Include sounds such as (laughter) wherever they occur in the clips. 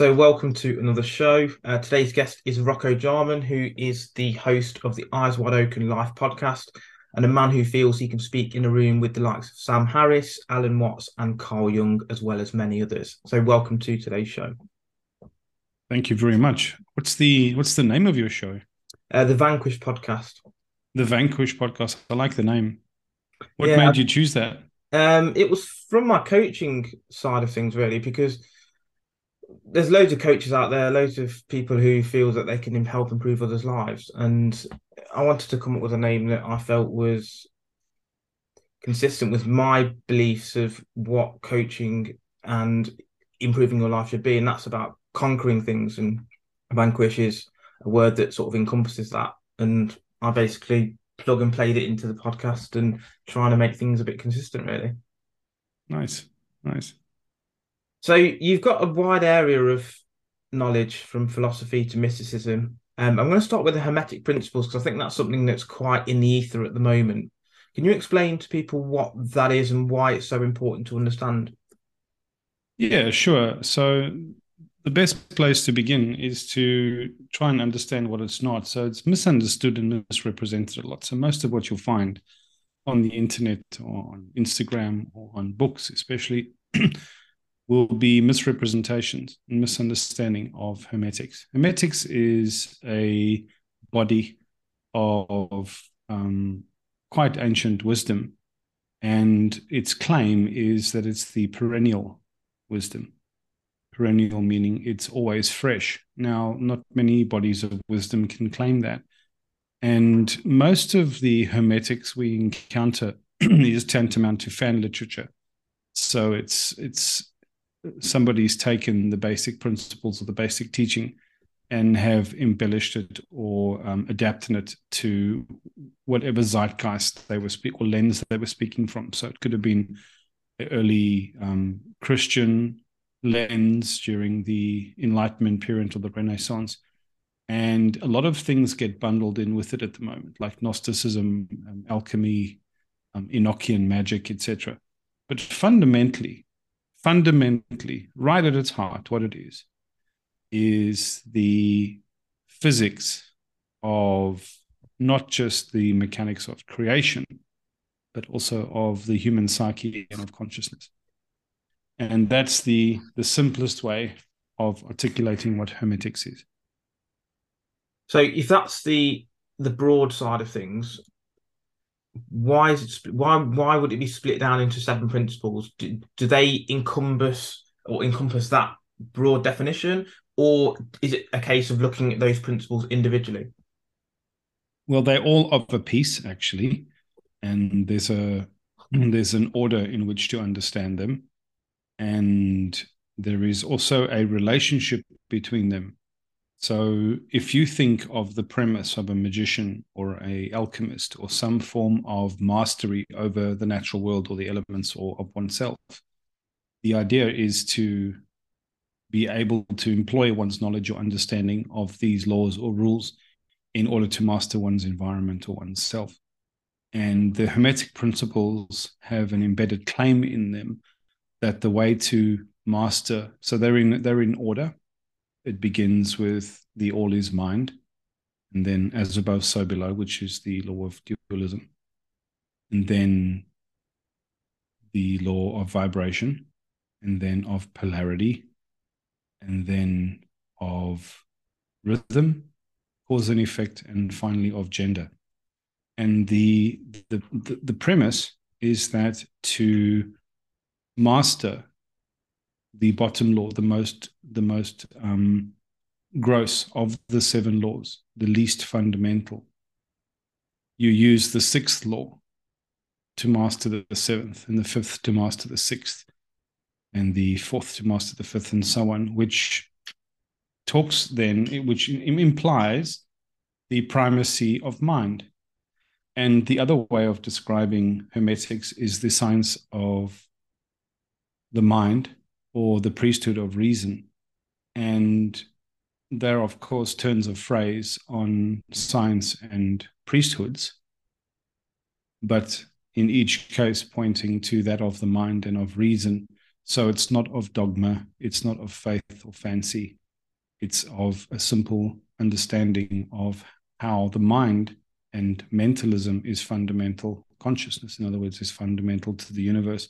So, welcome to another show. Uh, today's guest is Rocco Jarman, who is the host of the Eyes Wide Open Life podcast, and a man who feels he can speak in a room with the likes of Sam Harris, Alan Watts, and Carl Jung, as well as many others. So, welcome to today's show. Thank you very much. What's the What's the name of your show? Uh, the Vanquish podcast. The Vanquish podcast. I like the name. What yeah, made you choose that? Um, it was from my coaching side of things, really, because there's loads of coaches out there, loads of people who feel that they can help improve others' lives, and I wanted to come up with a name that I felt was consistent with my beliefs of what coaching and improving your life should be, and that's about conquering things. And vanquish is a word that sort of encompasses that, and I basically plug and played it into the podcast and trying to make things a bit consistent, really. Nice, nice. So you've got a wide area of knowledge from philosophy to mysticism. Um, I'm going to start with the Hermetic principles because I think that's something that's quite in the ether at the moment. Can you explain to people what that is and why it's so important to understand? Yeah, sure. So the best place to begin is to try and understand what it's not. So it's misunderstood and misrepresented a lot. So most of what you'll find on the internet or on Instagram or on books, especially, (clears throat) will be misrepresentations and misunderstanding of Hermetics. Hermetics is a body of um, quite ancient wisdom, and its claim is that it's the perennial wisdom. Perennial meaning it's always fresh. Now, not many bodies of wisdom can claim that. And most of the Hermetics we encounter (clears throat) is tantamount to fan literature. So it's it's somebody's taken the basic principles of the basic teaching and have embellished it or um, adapted it to whatever zeitgeist they were speaking or lens they were speaking from. So it could have been early um, Christian lens during the Enlightenment period or the Renaissance. And a lot of things get bundled in with it at the moment, like Gnosticism, um, alchemy, um, Enochian magic, etc. But fundamentally, fundamentally, right at its heart, what it is, is the physics of not just the mechanics of creation, but also of the human psyche and of consciousness. And that's the, the simplest way of articulating what hermetics is. So if that's the the broad side of things, why is it why why would it be split down into seven principles? Do, do they encompass or encompass that broad definition, or is it a case of looking at those principles individually? Well, they're all of a piece actually, and there's a (clears throat) there's an order in which to understand them, and there is also a relationship between them so if you think of the premise of a magician or a alchemist or some form of mastery over the natural world or the elements or of oneself, the idea is to be able to employ one's knowledge or understanding of these laws or rules in order to master one's environment or oneself. And the Hermetic principles have an embedded claim in them that the way to master, so they're in they're in order it begins with the all is mind, and then as above, so below, which is the law of dualism, and then the law of vibration, and then of polarity, and then of rhythm, cause and effect, and finally of gender. And the the, the, the premise is that to master the bottom law, the most the most um, gross of the seven laws, the least fundamental. You use the sixth law to master the seventh, and the fifth to master the sixth, and the fourth to master the fifth, and so on, which talks then, which implies the primacy of mind. And the other way of describing hermetics is the science of the mind or the priesthood of reason. And there, are, of course, turns of phrase on science and priesthoods, but in each case pointing to that of the mind and of reason. So it's not of dogma, it's not of faith or fancy, it's of a simple understanding of how the mind and mentalism is fundamental consciousness in other words is fundamental to the universe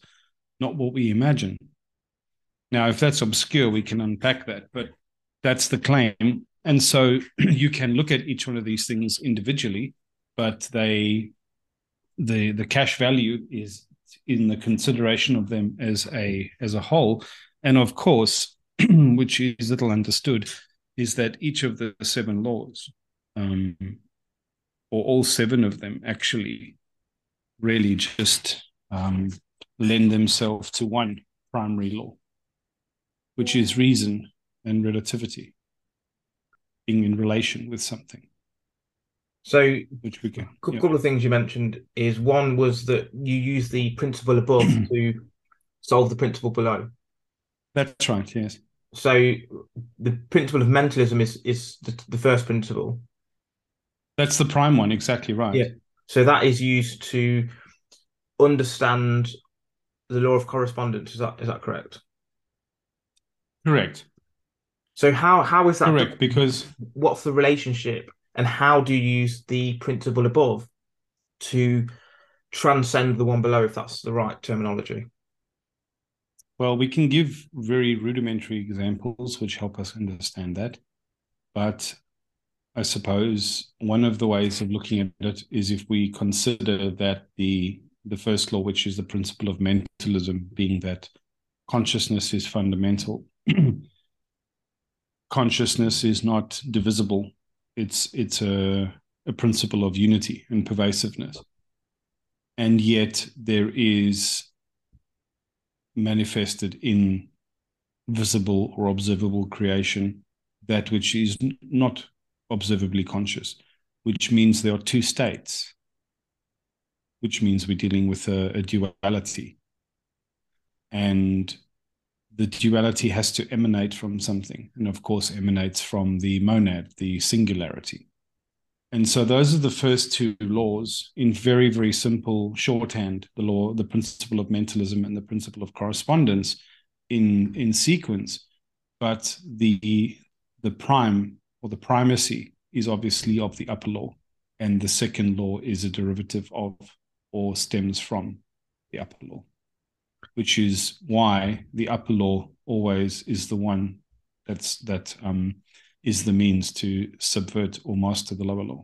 not what we imagine now if that's obscure we can unpack that but that's the claim. And so (clears throat) you can look at each one of these things individually but they the the cash value is in the consideration of them as a as a whole. And of course (clears throat) which is little understood is that each of the seven laws um, or all seven of them actually really just um, lend themselves to one primary law, which is reason and relativity, being in relation with something. So, which we can, a couple yeah. of things you mentioned is one was that you use the principle above (clears throat) to solve the principle below. That's right. Yes. So, the principle of mentalism is is the, the first principle, that's the prime one, exactly right. Yeah. So that is used to understand the law of correspondence. Is that is that correct? Correct. So how how is that correct? Because what's the relationship, and how do you use the principle above to transcend the one below, if that's the right terminology? Well, we can give very rudimentary examples which help us understand that, but I suppose one of the ways of looking at it is if we consider that the the first law, which is the principle of mentalism, being that consciousness is fundamental. (clears throat) consciousness is not divisible. It's it's a, a principle of unity and pervasiveness. And yet there is manifested in visible or observable creation that which is not observably conscious, which means there are two states, which means we're dealing with a, a duality. And the duality has to emanate from something, and of course, emanates from the monad, the singularity. And so those are the first two laws in very, very simple shorthand, the law, the principle of mentalism and the principle of correspondence in, in sequence. But the the prime or the primacy is obviously of the upper law, and the second law is a derivative of or stems from the upper law, which is why the upper law always is the one that's that um, is the means to subvert or master the lower law.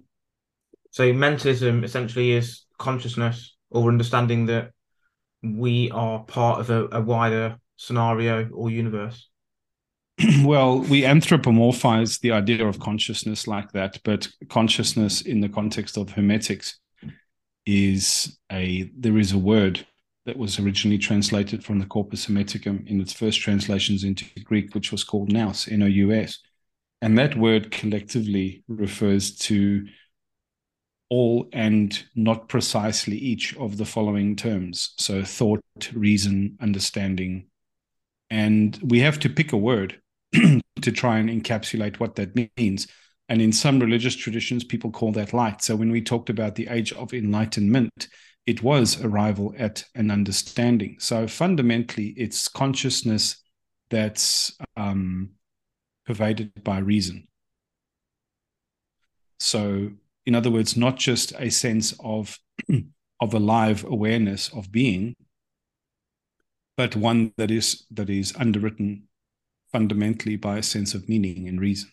So mentalism essentially is consciousness or understanding that we are part of a, a wider scenario or universe. (clears throat) well, we anthropomorphize the idea of consciousness like that, but consciousness in the context of hermetics is a there is a word that was originally translated from the Corpus Hermeticum in its first translations into Greek, which was called nous, N-O-U-S. And that word collectively refers to all and not precisely each of the following terms. So thought, reason, understanding. And we have to pick a word (clears throat) to try and encapsulate what that means. And in some religious traditions, people call that light. So when we talked about the age of enlightenment, it was arrival at an understanding. So fundamentally, it's consciousness that's um, pervaded by reason. So, in other words, not just a sense of (clears throat) of alive awareness of being, but one that is that is underwritten fundamentally by a sense of meaning and reason.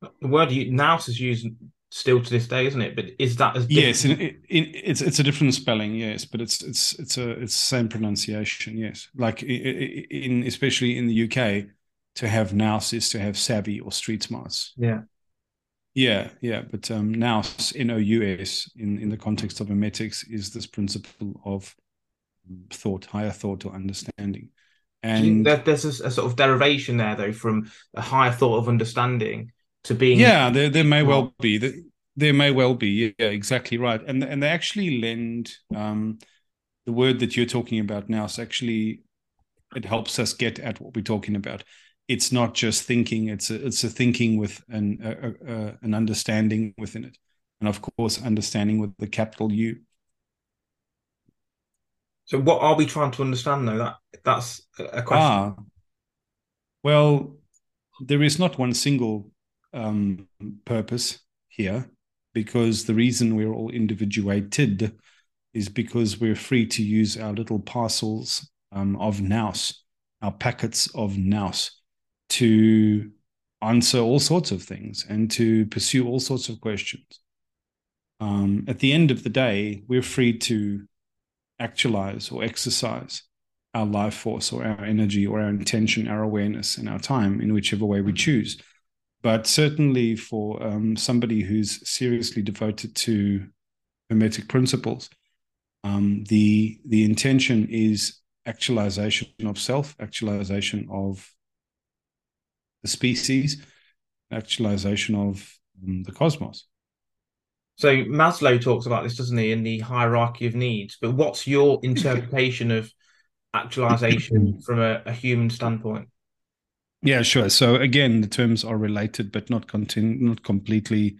The word nous is used still to this day, isn't it? But is that as yes? In, in, it's it's a different spelling, yes, but it's it's it's a it's same pronunciation, yes. Like in especially in the UK, to have nous is to have savvy or street smarts. Yeah. Yeah, yeah, but um, nous, N O U S, in in the context of hermetics is this principle of thought, higher thought or understanding. And there's a, a, sort of derivation there, though, from a higher thought of understanding to being. Yeah, there, there may well be. There may well be. Yeah, exactly right. And and they actually lend um, the word that you're talking about now. Is actually it helps us get at what we're talking about. It's not just thinking; it's a it's a thinking with an a, a, an understanding within it, and of course, understanding with the capital U. So what are we trying to understand though? That that's a question. Ah, well, there is not one single um, purpose here because the reason we're all individuated is because we're free to use our little parcels um, of nous, our packets of nous, to answer all sorts of things and to pursue all sorts of questions. Um, at the end of the day, we're free to actualize or exercise our life force or our energy or our intention, our awareness, and our time in whichever way we choose. But certainly for um, somebody who's seriously devoted to Hermetic principles, um, the the intention is actualization of self, actualization of the species, actualization of um, the cosmos. So Maslow talks about this, doesn't he, in the hierarchy of needs? But what's your interpretation of actualization (clears throat) from a, a, human standpoint? Yeah, sure. So again, the terms are related, but not continu- not completely,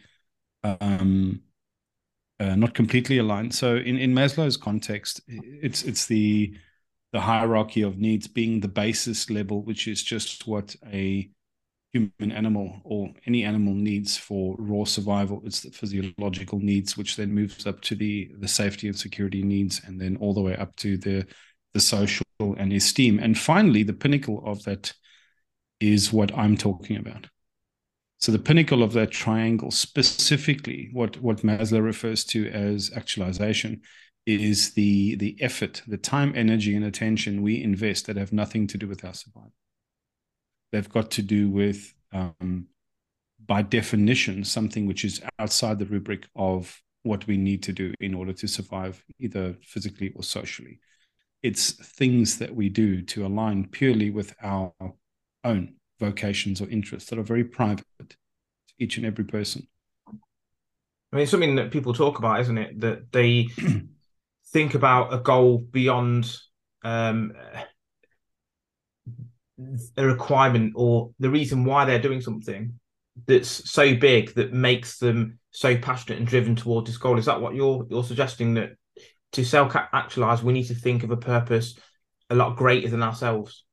um, uh, not completely aligned. So in, in Maslow's context, it's it's the the hierarchy of needs being the basis level, which is just what a human animal or any animal needs for raw survival. It's the physiological needs, which then moves up to the the safety and security needs, and then all the way up to the the social and esteem. And finally, the pinnacle of that is what I'm talking about. So the pinnacle of that triangle, specifically what, what Maslow refers to as actualization, is the the effort, the time, energy, and attention we invest that have nothing to do with our survival. They've got to do with, um, by definition, something which is outside the rubric of what we need to do in order to survive, either physically or socially. It's things that we do to align purely with our own vocations or interests that are very private to each and every person. I mean, it's something that people talk about, isn't it? That they (clears throat) think about a goal beyond um, a requirement or the reason why they're doing something that's so big that makes them so passionate and driven towards this goal. Is that what you're you're suggesting that to self actualize, we need to think of a purpose a lot greater than ourselves?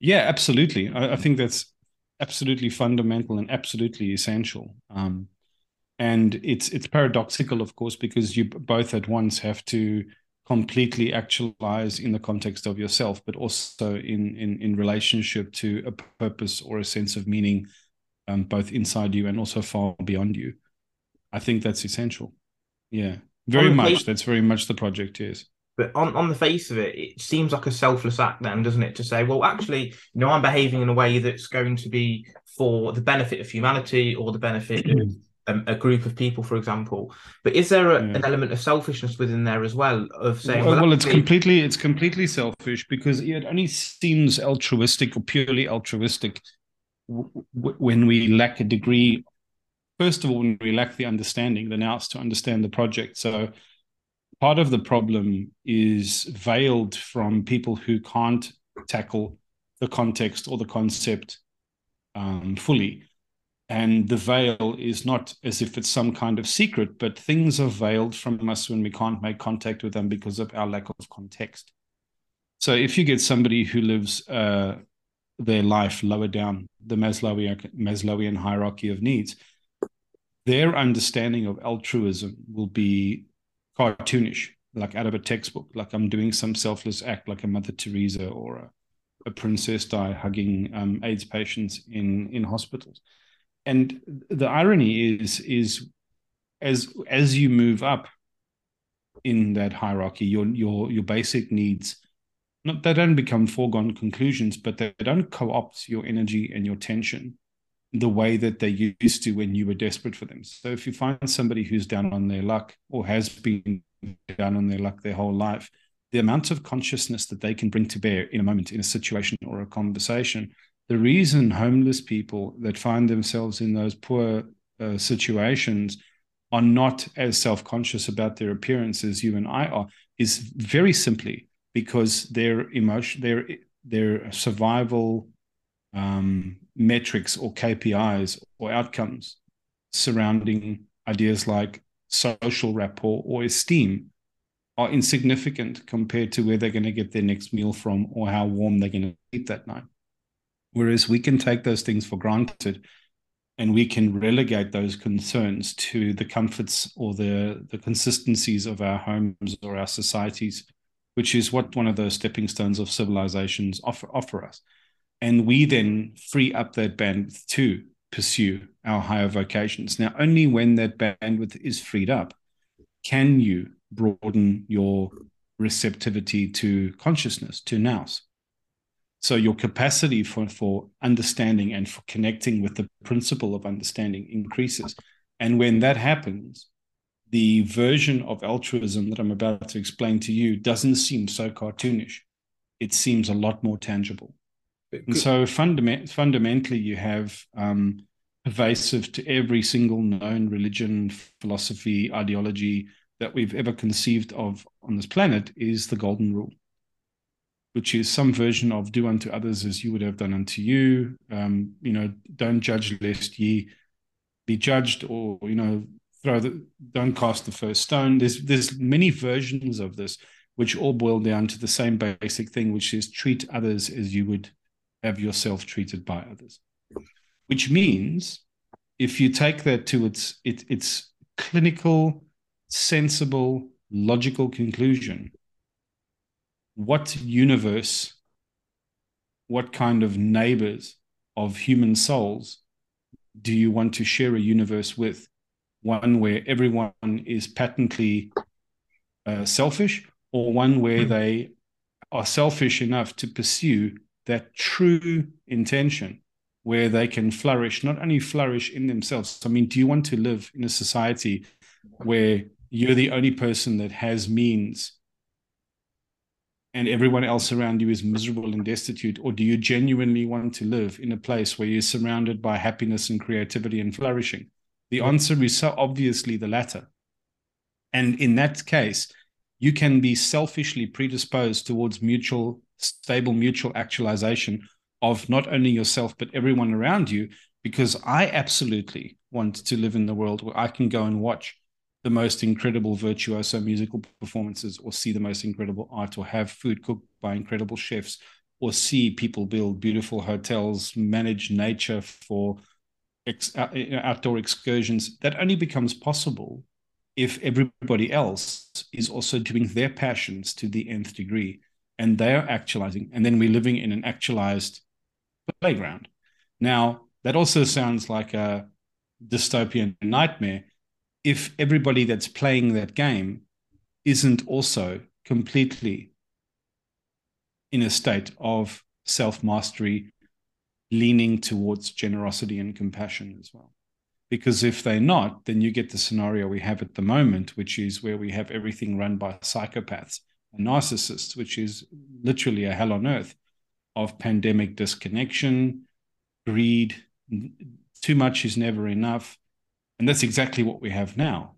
Yeah, absolutely. I, I think that's absolutely fundamental and absolutely essential. Um, and it's it's paradoxical, of course, because you both at once have to completely actualize in the context of yourself, but also in in in relationship to a purpose or a sense of meaning, um, both inside you and also far beyond you. I think that's essential. Yeah, very much. That's very much the project is. But on, on the face of it, it seems like a selfless act, then, doesn't it? To say, well, actually, you know, I'm behaving in a way that's going to be for the benefit of humanity or the benefit of um, a group of people, for example. But is there a, yeah. an element of selfishness within there as well? Of saying, well, well, well it's completely it's completely selfish because it only seems altruistic or purely altruistic w- w- when we lack a degree. First of all, when we lack the understanding, the nous to understand the project. So part of the problem is veiled from people who can't tackle the context or the concept um, fully and the veil is not as if it's some kind of secret, but things are veiled from us when we can't make contact with them because of our lack of context. So if you get somebody who lives uh, their life lower down the Maslowian, Maslowian hierarchy of needs, their understanding of altruism will be cartoonish, like out of a textbook, like I'm doing some selfless act, like a Mother Teresa or a, a Princess Di hugging um, AIDS patients in in hospitals. And the irony is is as as you move up in that hierarchy your your your basic needs not they don't become foregone conclusions but they don't co-opt your energy and your tension the way that they used to when you were desperate for them. So if you find somebody who's down on their luck or has been down on their luck their whole life the amount of consciousness that they can bring to bear in a moment in a situation or a conversation the reason homeless people that find themselves in those poor uh, situations are not as self-conscious about their appearance as you and I are is very simply because their emotion their their survival um, metrics or KPIs or outcomes surrounding ideas like social rapport or esteem are insignificant compared to where they're going to get their next meal from or how warm they're going to eat that night. Whereas we can take those things for granted and we can relegate those concerns to the comforts or the, the consistencies of our homes or our societies, which is what one of those stepping stones of civilizations offer, offer us. And we then free up that bandwidth to pursue our higher vocations. Now, only when that bandwidth is freed up can you broaden your receptivity to consciousness, to nous. So your capacity for, for understanding and for connecting with the principle of understanding increases. And when that happens, the version of altruism that I'm about to explain to you doesn't seem so cartoonish. It seems a lot more tangible. And so fundament, fundamentally, you have um, pervasive to every single known religion, philosophy, ideology that we've ever conceived of on this planet is the golden rule which is some version of do unto others as you would have done unto you. Um, you know, don't judge lest ye be judged, or you know, throw the don't cast the first stone. There's there's many versions of this, which all boil down to the same basic thing, which is treat others as you would have yourself treated by others. Which means if you take that to its it, its clinical, sensible, logical conclusion, what universe, what kind of neighbors of human souls do you want to share a universe with? One where everyone is patently uh, selfish, or one where mm. they are selfish enough to pursue that true intention where they can flourish, not only flourish in themselves. I mean, do you want to live in a society where you're the only person that has means and everyone else around you is miserable and destitute? Or do you genuinely want to live in a place where you're surrounded by happiness and creativity and flourishing? The answer is so obviously the latter. And in that case, you can be selfishly predisposed towards mutual, stable mutual actualization of not only yourself, but everyone around you, because I absolutely want to live in the world where I can go and watch the most incredible virtuoso musical performances or see the most incredible art or have food cooked by incredible chefs or see people build beautiful hotels manage nature for ex- uh, outdoor excursions. That only becomes possible if everybody else is also doing their passions to the nth degree and they're actualizing and then we're living in an actualized playground now that also sounds like a dystopian nightmare if everybody that's playing that game isn't also completely in a state of self mastery, leaning towards generosity and compassion as well. Because if they're not, then you get the scenario we have at the moment, which is where we have everything run by psychopaths and narcissists, which is literally a hell on earth of pandemic disconnection, greed. Too much is never enough. And that's exactly what we have now.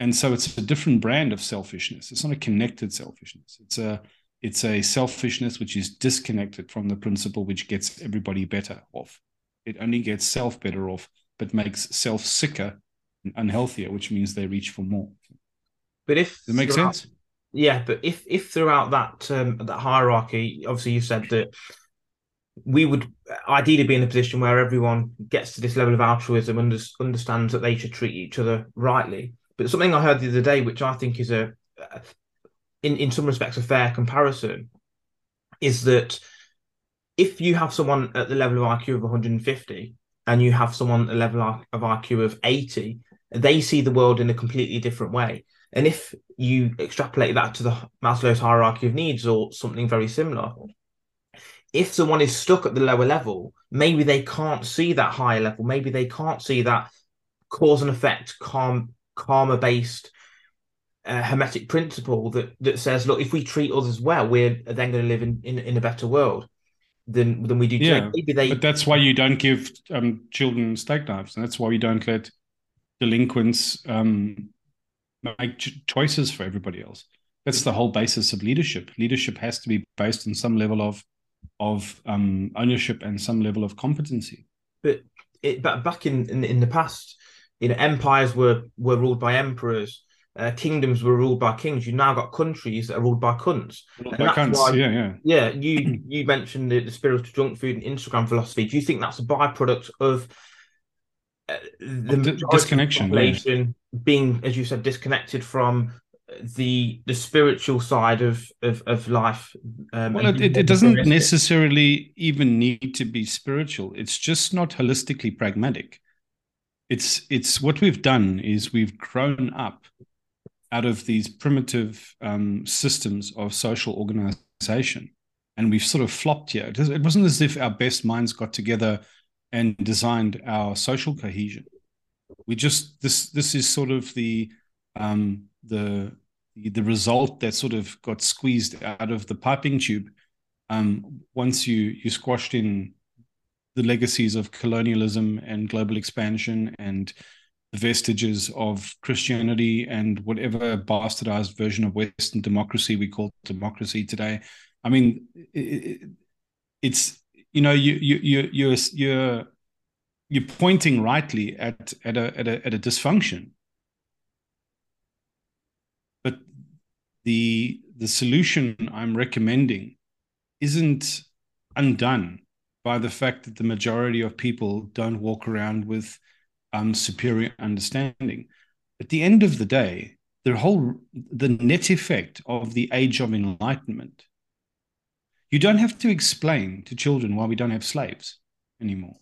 And so it's a different brand of selfishness. It's not a connected selfishness. It's a it's a selfishness which is disconnected from the principle which gets everybody better off. It only gets self better off, but makes self sicker and unhealthier, which means they reach for more. But if Does that make sense? Yeah, but if if throughout that um, that hierarchy, obviously you said that we would ideally be in a position where everyone gets to this level of altruism and understands that they should treat each other rightly. But something I heard the other day, which I think is a, in in some respects, a fair comparison, is that if you have someone at the level of IQ of 150 and you have someone at the level of IQ of 80, they see the world in a completely different way. And if you extrapolate that to the Maslow's hierarchy of needs or something very similar, if someone is stuck at the lower level, maybe they can't see that higher level. Maybe they can't see that cause and effect, calm, karma based uh, hermetic principle that that says, look, if we treat others well, we're then going to live in, in, in a better world than than we do yeah, today. Maybe they. But that's why you don't give um, children steak knives, and that's why we don't let delinquents um, make ch- choices for everybody else. That's the whole basis of leadership. Leadership has to be based on some level of of um, ownership and some level of competency. But it, but back in, in in the past, you know, empires were were ruled by emperors. uh, kingdoms were ruled by kings. You've now got countries that are ruled by cunts. Ruled by cunts. Why, yeah, yeah. Yeah, you (clears throat) you mentioned the, the spiritual junk food and Instagram philosophy. Do you think that's a byproduct of uh, the D- disconnection population. Being, as you said, disconnected from the the spiritual side of of, of life. Um, well, it, it doesn't necessarily even need to be spiritual. It's just not holistically pragmatic. It's it's what we've done is we've grown up out of these primitive um, systems of social organization, and we've sort of flopped here. It, it wasn't as if our best minds got together and designed our social cohesion. We just this this is sort of the um, the the result that sort of got squeezed out of the piping tube um, once you you squashed in the legacies of colonialism and global expansion and the vestiges of Christianity and whatever bastardized version of Western democracy we call democracy today. I mean, it, it's you know you you you you're you're you're pointing rightly at at a at a, at a dysfunction But the the solution I'm recommending isn't undone by the fact that the majority of people don't walk around with um, superior understanding. At the end of the day, the whole the net effect of the age of enlightenment. You don't have to explain to children why we don't have slaves anymore.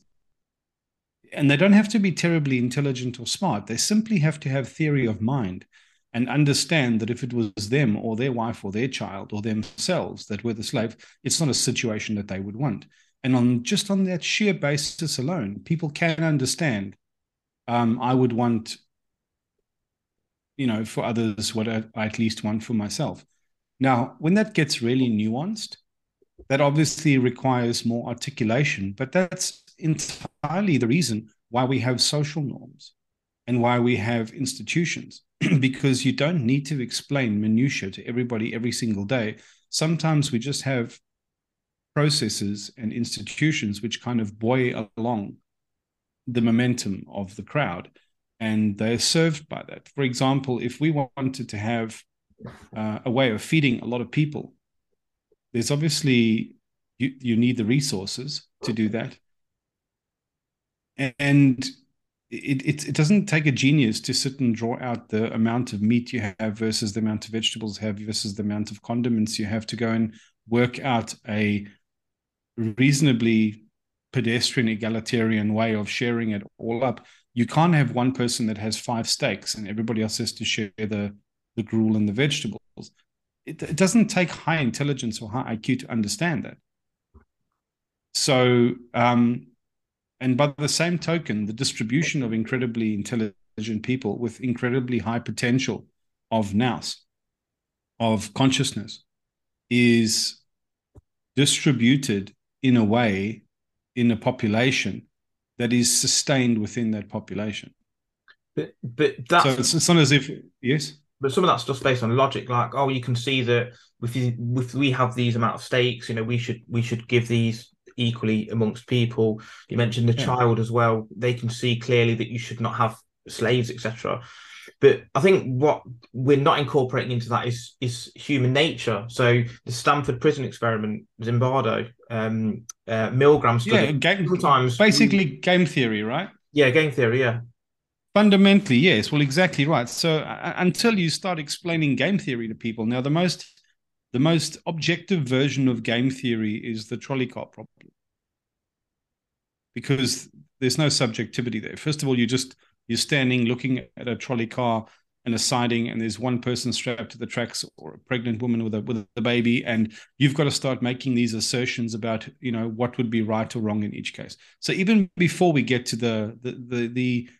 And they don't have to be terribly intelligent or smart. They simply have to have theory of mind and understand that if it was them or their wife or their child or themselves that were the slave, it's not a situation that they would want. And on just on that sheer basis alone, people can understand. Um, I would want, you know, for others what I, I at least want for myself. Now, when that gets really nuanced, that obviously requires more articulation, but that's entirely the reason why we have social norms and why we have institutions (clears throat) because you don't need to explain minutia to everybody every single day. Sometimes we just have processes and institutions which kind of buoy along the momentum of the crowd, and they're served by that. For example, if we wanted to have uh, a way of feeding a lot of people, there's obviously you, you need the resources to do that. And it, it, it doesn't take a genius to sit and draw out the amount of meat you have versus the amount of vegetables you have versus the amount of condiments you have to go and work out a reasonably pedestrian egalitarian way of sharing it all up. You can't have one person that has five steaks and everybody else has to share the the gruel and the vegetables. It, it doesn't take high intelligence or high iq to understand that. So um, and by the same token, the distribution of incredibly intelligent people with incredibly high potential of nous, of consciousness, is distributed in a way in a population that is sustained within that population. But but that's so it's, it's not as if yes. But some of that's just based on logic, like oh, you can see that if, you, if we have these amount of steaks, you know, we should we should give these equally amongst people. You mentioned the yeah. child as well; they can see clearly that you should not have slaves, etc. But I think what we're not incorporating into that is is human nature. So the Stanford prison experiment, Zimbardo, um, uh, Milgram study. Yeah, game, sometimes basically game theory, right? Yeah, game theory. Yeah. Fundamentally, yes. Well, exactly right. So uh, until you start explaining game theory to people, now the most the most objective version of game theory is the trolley car problem because there's no subjectivity there. First of all, you just you're standing looking at a trolley car and a siding, and there's one person strapped to the tracks or a pregnant woman with a with a baby, and you've got to start making these assertions about you know what would be right or wrong in each case. So even before we get to the the the, the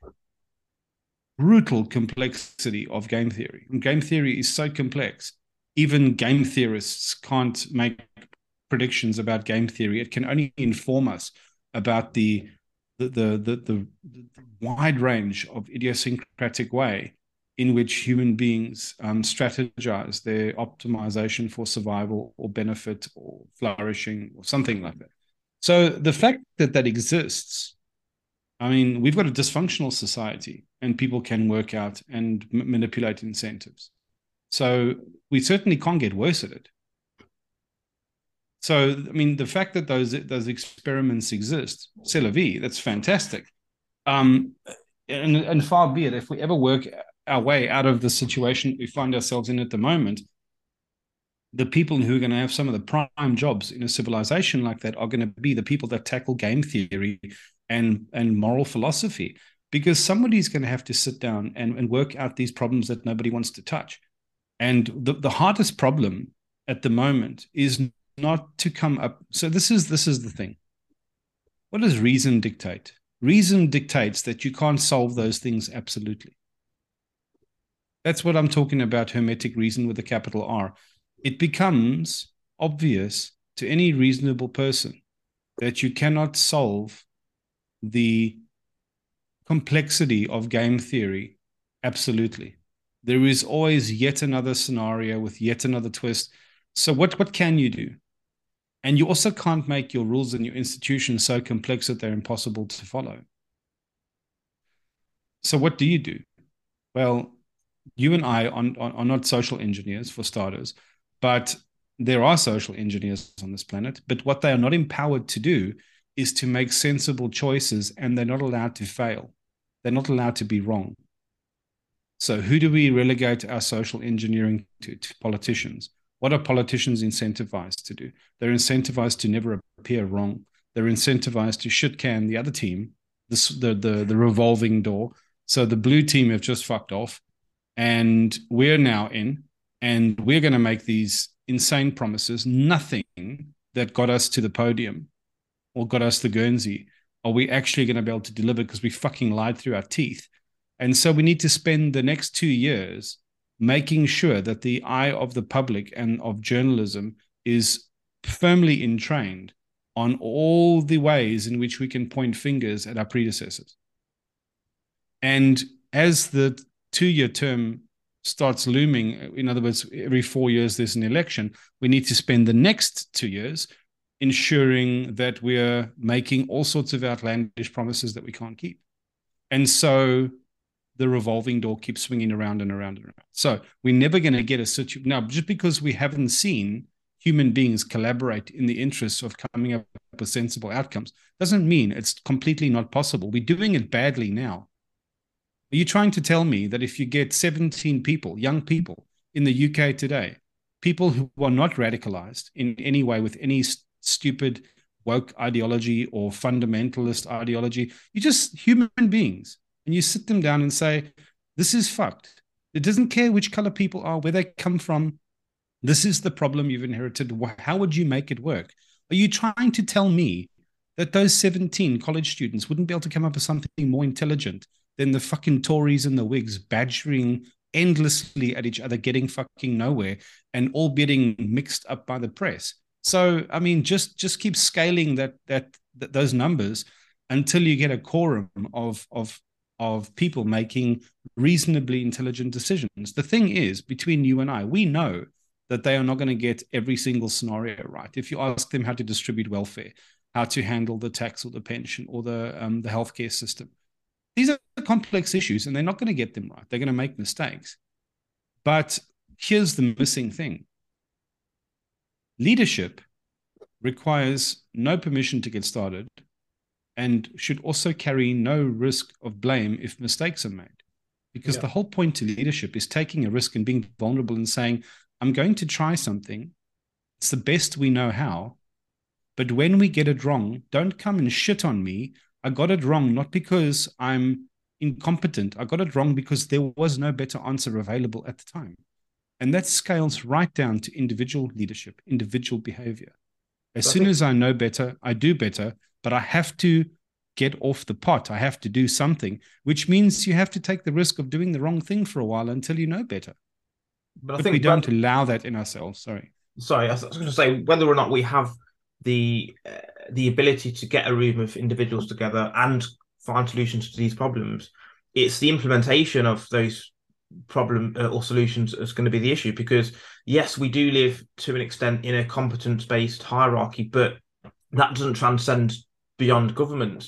brutal complexity of game theory, and game theory is so complex even game theorists can't make predictions about game theory. It can only inform us about the the the, the, the, wide range of idiosyncratic way in which human beings um, strategize their optimization for survival or benefit or flourishing or something like that. So the fact that that exists I mean, we've got a dysfunctional society and people can work out and manipulate incentives. So we certainly can't get worse at it. So, I mean, the fact that those those experiments exist, c'est la vie, that's fantastic. Um, and, and far be it if we ever work our way out of the situation we find ourselves in at the moment, the people who are going to have some of the prime jobs in a civilization like that are going to be the people that tackle game theory and and moral philosophy because somebody's going to have to sit down and, and work out these problems that nobody wants to touch and the, the hardest problem at the moment is not to come up. So this is this is the thing. What does reason dictate? Reason dictates that you can't solve those things absolutely. That's what i'm talking about hermetic reason with a capital r. It becomes obvious to any reasonable person that you cannot solve the complexity of game theory absolutely. There is always yet another scenario with yet another twist. So what what can you do and you also can't make your rules and your institutions so complex that they're impossible to follow so what do you do well you and i are, are not social engineers for starters but there are social engineers on this planet but what they are not empowered to do is to make sensible choices and they're not allowed to fail. They're not allowed to be wrong. So, who do we relegate our social engineering to? to politicians. What are politicians incentivized to do? They're incentivized to never appear wrong. They're incentivized to shit can the other team, the, the, the, the revolving door. So, the blue team have just fucked off, and we're now in, and we're going to make these insane promises. Nothing that got us to the podium or got us the Guernsey are we actually going to be able to deliver because we fucking lied through our teeth? And so we need to spend the next two years making sure that the eye of the public and of journalism is firmly entrained on all the ways in which we can point fingers at our predecessors. And as the two year term starts looming, in other words, every four years there's an election, we need to spend the next two years ensuring that we're making all sorts of outlandish promises that we can't keep. And so the revolving door keeps swinging around and around and around. So we're never going to get a situation. Now, just because we haven't seen human beings collaborate in the interests of coming up with sensible outcomes doesn't mean it's completely not possible. We're doing it badly now. Are you trying to tell me that if you get 17 people, young people in the UK today, people who are not radicalized in any way with any stupid woke ideology or fundamentalist ideology. You're just human beings. And you sit them down and say, this is fucked. It doesn't care which color people are, where they come from. This is the problem you've inherited. How would you make it work? Are you trying to tell me that those 17 college students wouldn't be able to come up with something more intelligent than the fucking Tories and the Whigs badgering endlessly at each other, getting fucking nowhere, and all getting mixed up by the press? So I mean, just just keep scaling that that, that those numbers until you get a quorum of of of people making reasonably intelligent decisions. The thing is, between you and I, we know that they are not going to get every single scenario right. If you ask them how to distribute welfare, how to handle the tax or the pension or the um, the healthcare system, these are complex issues, and they're not going to get them right. They're going to make mistakes. But here's the missing thing: Leadership requires no permission to get started and should also carry no risk of blame if mistakes are made. Because yeah. the whole point to leadership is taking a risk and being vulnerable and saying, I'm going to try something. It's the best we know how. But when we get it wrong, don't come and shit on me. I got it wrong, not because I'm incompetent. I got it wrong because there was no better answer available at the time. And that scales right down to individual leadership, individual behavior. As soon as I know better, I do better, but I have to get off the pot. I have to do something, which means you have to take the risk of doing the wrong thing for a while until you know better. But, I think we don't when, allow that in ourselves. Sorry. Sorry, I was going to say whether or not we have the uh, the ability to get a room of individuals together and find solutions to these problems. It's the implementation of those problem uh, or solutions is going to be the issue because yes we do live to an extent in a competence based hierarchy but that doesn't transcend beyond government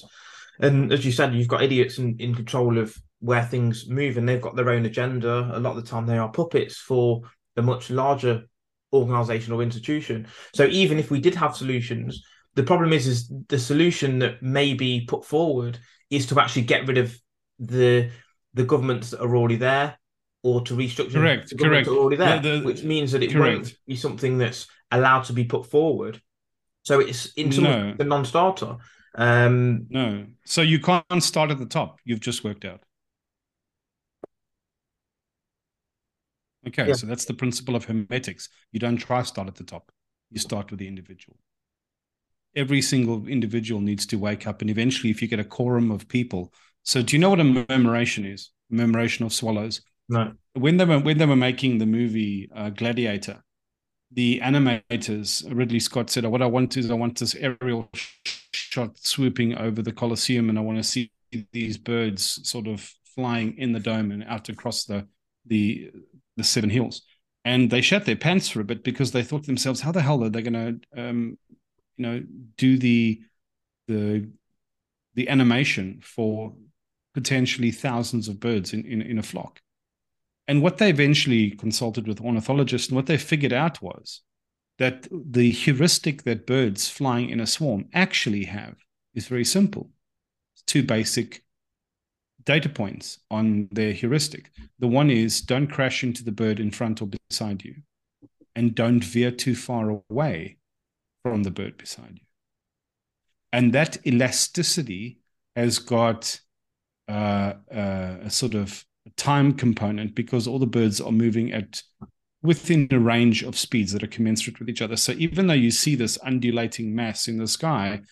And as you said, you've got idiots in, in control of where things move, and they've got their own agenda. A lot of the time, they are puppets for a much larger organization or institution. So even if we did have solutions, the problem is is the solution that may be put forward is to actually get rid of the the governments that are already there or to restructure correct the correct already there The- the- which means that it correct. won't be something that's allowed to be put forward so it's in some No. a non-starter um no. So you can't start at the top. You've just worked out. Okay Yeah. so that's the principle of hermetics. You don't try to start at the top. You start with the individual. Every single individual needs to wake up and eventually if you get a quorum of people so do you know what a murmuration is? Murmuration of swallows? No. When they were when they were making the movie uh, Gladiator, the animators Ridley Scott said, "What I want is I want this aerial shot swooping over the Colosseum, and I want to see these birds sort of flying in the dome and out across the the the seven hills." And they shat their pants for a bit because they thought to themselves, "How the hell are they going to, um, you know, do the the the animation for potentially thousands of birds in, in, in a flock?" And what they eventually consulted with ornithologists and what they figured out was that the heuristic that birds flying in a swarm actually have is very simple. Two basic data points on their heuristic. The one is don't crash into the bird in front or beside you, and don't veer too far away from the bird beside you. And that elasticity has got uh, uh, a sort of time component because all the birds are moving at within a range of speeds that are commensurate with each other. So even though you see this undulating mass in the sky,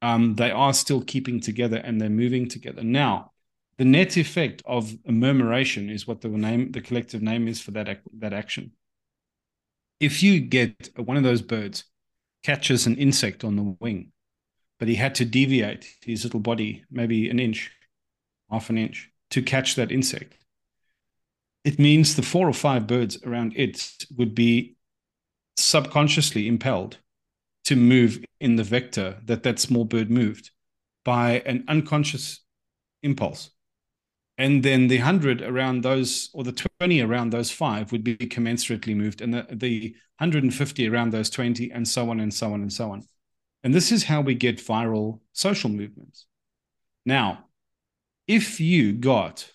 um, they are still keeping together and they're moving together. Now, the net effect of a murmuration is what the name, the collective name is for that that action. If you get one of those birds catches an insect on the wing, but he had to deviate his little body maybe an inch, half an inch, to catch that insect. It means the four or five birds around it would be subconsciously impelled to move in the vector that that small bird moved by an unconscious impulse. And then the 100 around those, or the 20 around those five would be commensurately moved, and the, the 150 around those 20, and so on and so on and so on. And this is how we get viral social movements. Now, if you got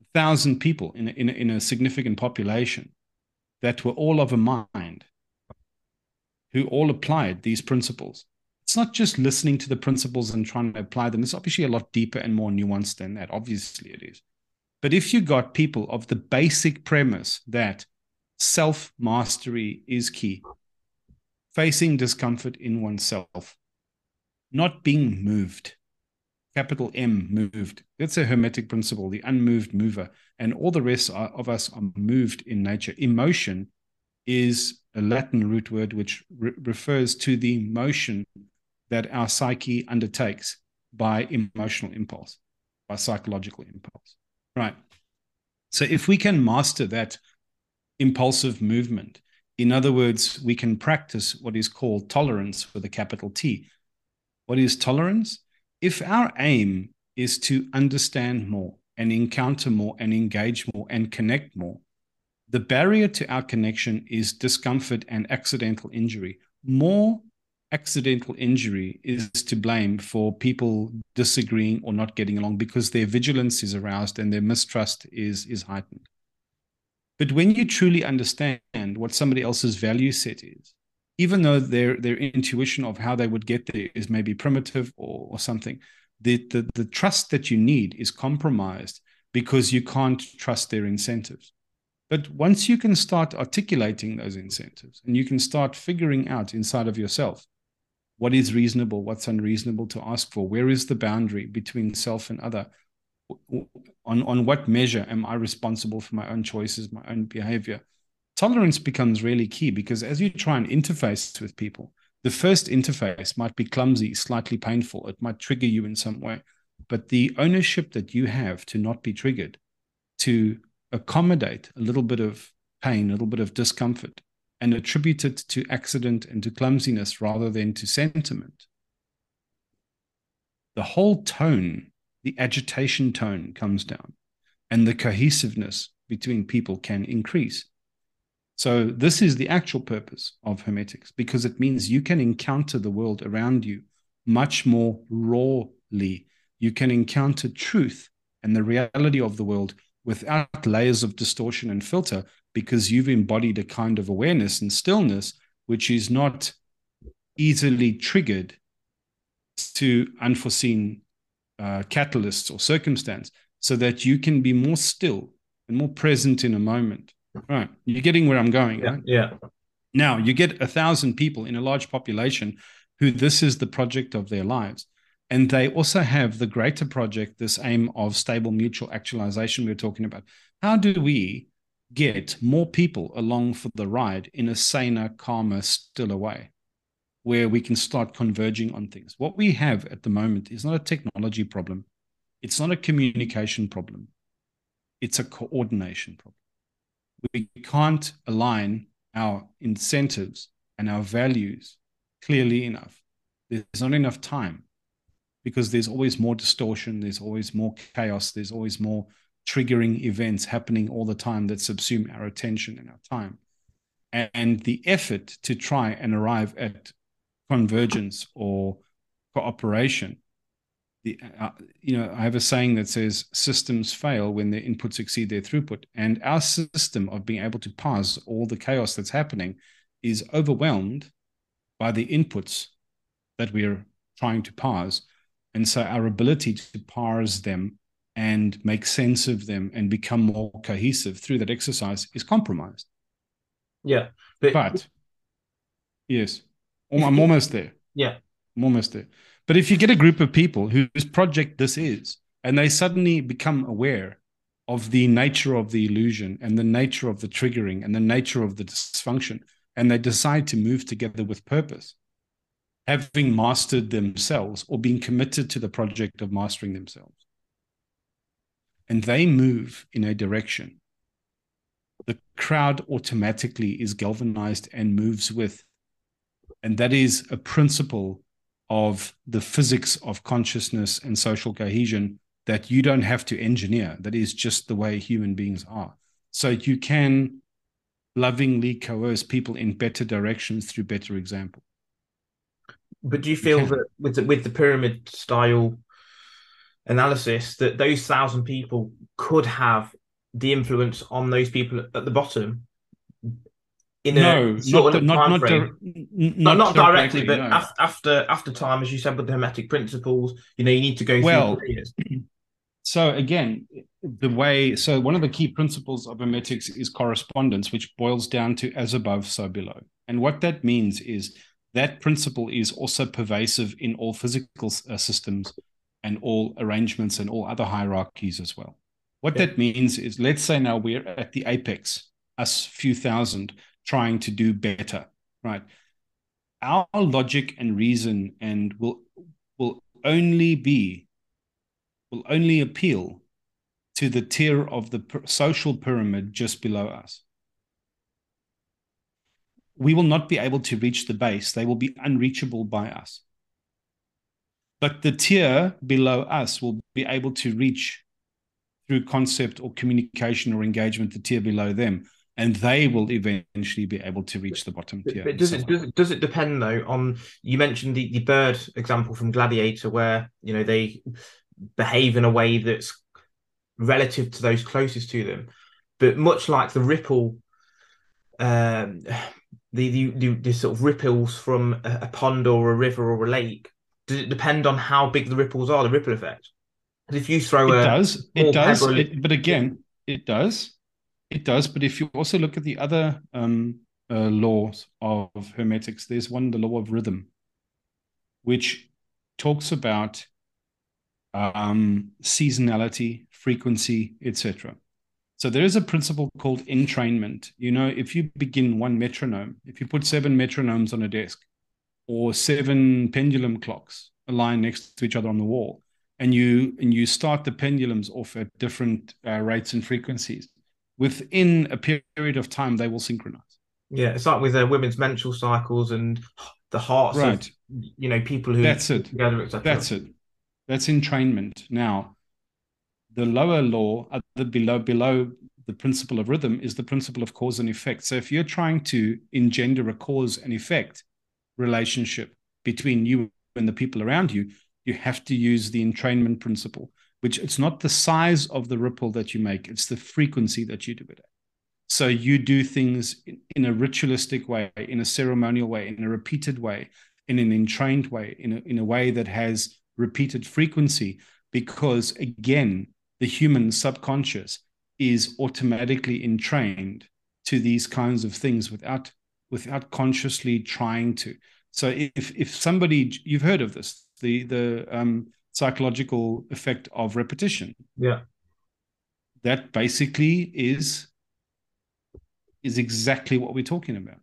a thousand people in a, in, a, in a significant population that were all of a mind, who all applied these principles, it's not just listening to the principles and trying to apply them. It's obviously a lot deeper and more nuanced than that. Obviously, it is. But if you got people of the basic premise that self mastery is key, facing discomfort in oneself, not being moved, capital M moved. That's a hermetic principle, the unmoved mover. And all the rest are, of us are moved in nature. Emotion is a Latin root word which re- refers to the motion that our psyche undertakes by emotional impulse, by psychological impulse. Right. So if we can master that impulsive movement, in other words, we can practice what is called tolerance with a capital T. What is tolerance? If our aim is to understand more and encounter more and engage more and connect more, the barrier to our connection is discomfort and accidental injury. More accidental injury is to blame for people disagreeing or not getting along because their vigilance is aroused and their mistrust is, is heightened. But when you truly understand what somebody else's value set is, even though their their intuition of how they would get there is maybe primitive or, or something, the, the the trust that you need is compromised because you can't trust their incentives. But once you can start articulating those incentives and you can start figuring out inside of yourself what is reasonable, what's unreasonable to ask for, where is the boundary between self and other, on, on what measure am I responsible for my own choices, my own behavior? Tolerance becomes really key because as you try and interface with people, the first interface might be clumsy, slightly painful, it might trigger you in some way. But the ownership that you have to not be triggered, to accommodate a little bit of pain, a little bit of discomfort, and attribute it to accident and to clumsiness rather than to sentiment, the whole tone, the agitation tone comes down and the cohesiveness between people can increase. So, this is the actual purpose of Hermetics because it means you can encounter the world around you much more rawly. You can encounter truth and the reality of the world without layers of distortion and filter because you've embodied a kind of awareness and stillness which is not easily triggered to unforeseen uh, catalysts or circumstance so that you can be more still and more present in a moment right. You're getting where i'm going yeah, right? yeah. Now you get a thousand people in a large population who this is the project of their lives. And they also have the greater project this aim of stable mutual actualization we we're talking about. How do we get more people along for the ride in a saner calmer stiller way where we can start converging on things? What we have at the moment is not a technology problem. It's not a communication problem. It's a coordination problem we can't align our incentives and our values clearly enough there's not enough time because there's always more distortion, there's always more chaos, there's always more triggering events happening all the time that subsume our attention and our time. And the effort to try and arrive at convergence or cooperation. The, uh, you know, I have a saying that says systems fail when their inputs exceed their throughput. And our system of being able to parse all the chaos that's happening is overwhelmed by the inputs that we're trying to parse and so our ability to parse them and make sense of them and become more cohesive through that exercise is compromised. Yeah. But, but yes, I'm almost there. Yeah. I'm almost there. But if you get a group of people whose project this is, and they suddenly become aware of the nature of the illusion and the nature of the triggering and the nature of the dysfunction, and they decide to move together with purpose, having mastered themselves or being committed to the project of mastering themselves. And they move in a direction. The crowd automatically is galvanized and moves with. And that is a principle of the physics of consciousness and social cohesion that you don't have to engineer. That is just the way human beings are. So you can lovingly coerce people in better directions through better example. But do you feel that with the, with the pyramid style analysis that those thousand people could have the influence on those people at the bottom in no, a not, the, not, not, di- not, not, directly, but no. after after time, as you said with the hermetic principles, you know, you need to go well. (clears throat) So again, the way so one of the key principles of hermetics is correspondence, which boils down to as above, so below. And what that means is that principle is also pervasive in all physical uh, systems and all arrangements and all other hierarchies as well. What yeah. that means is, let's say now we're at the apex, us few thousand trying to do better, right? Our logic and reason and will will only be will only appeal to the tier of the social pyramid just below us we will not be able to reach the base. They will be unreachable by us. But the tier below us will be able to reach through concept or communication or engagement the tier below them. And they will eventually be able to reach the bottom tier. But does it, does it does it depend though on you mentioned the, the bird example from Gladiator where you know they behave in a way that's relative to those closest to them. But much like the ripple um, the, the, the, the sort of ripples from a, a, pond or a river or a lake? Does it depend on how big the ripples are, the ripple effect? Because if you throw it a does, it does, it, but again, it does, it does. But if you also look at the other um, uh, laws of hermetics, there's one, the law of rhythm, which talks about um, seasonality, frequency, etc. So there is a principle called entrainment. You know, if you begin one metronome, if you put seven metronomes on a desk or seven pendulum clocks aligned next to each other on the wall, and you and you start the pendulums off at different uh, rates and frequencies, within a period of time they will synchronize. Yeah, it's like with uh, women's menstrual cycles and the hearts right. of you know people who that's it together. That's it. That's entrainment. Now, the lower law, the below below the principle of rhythm, is the principle of cause and effect. So if you're trying to engender a cause and effect relationship between you and the people around you, you have to use the entrainment principle, which it's not the size of the ripple that you make, it's the frequency that you do it at. So you do things in, in a ritualistic way, in a ceremonial way, in a repeated way, in an entrained way, in a, in a way that has repeated frequency, because again, the human subconscious is automatically entrained to these kinds of things without without consciously trying to. So if if somebody you've heard of this, the the um, psychological effect of repetition. Yeah. That basically is is exactly what we're talking about.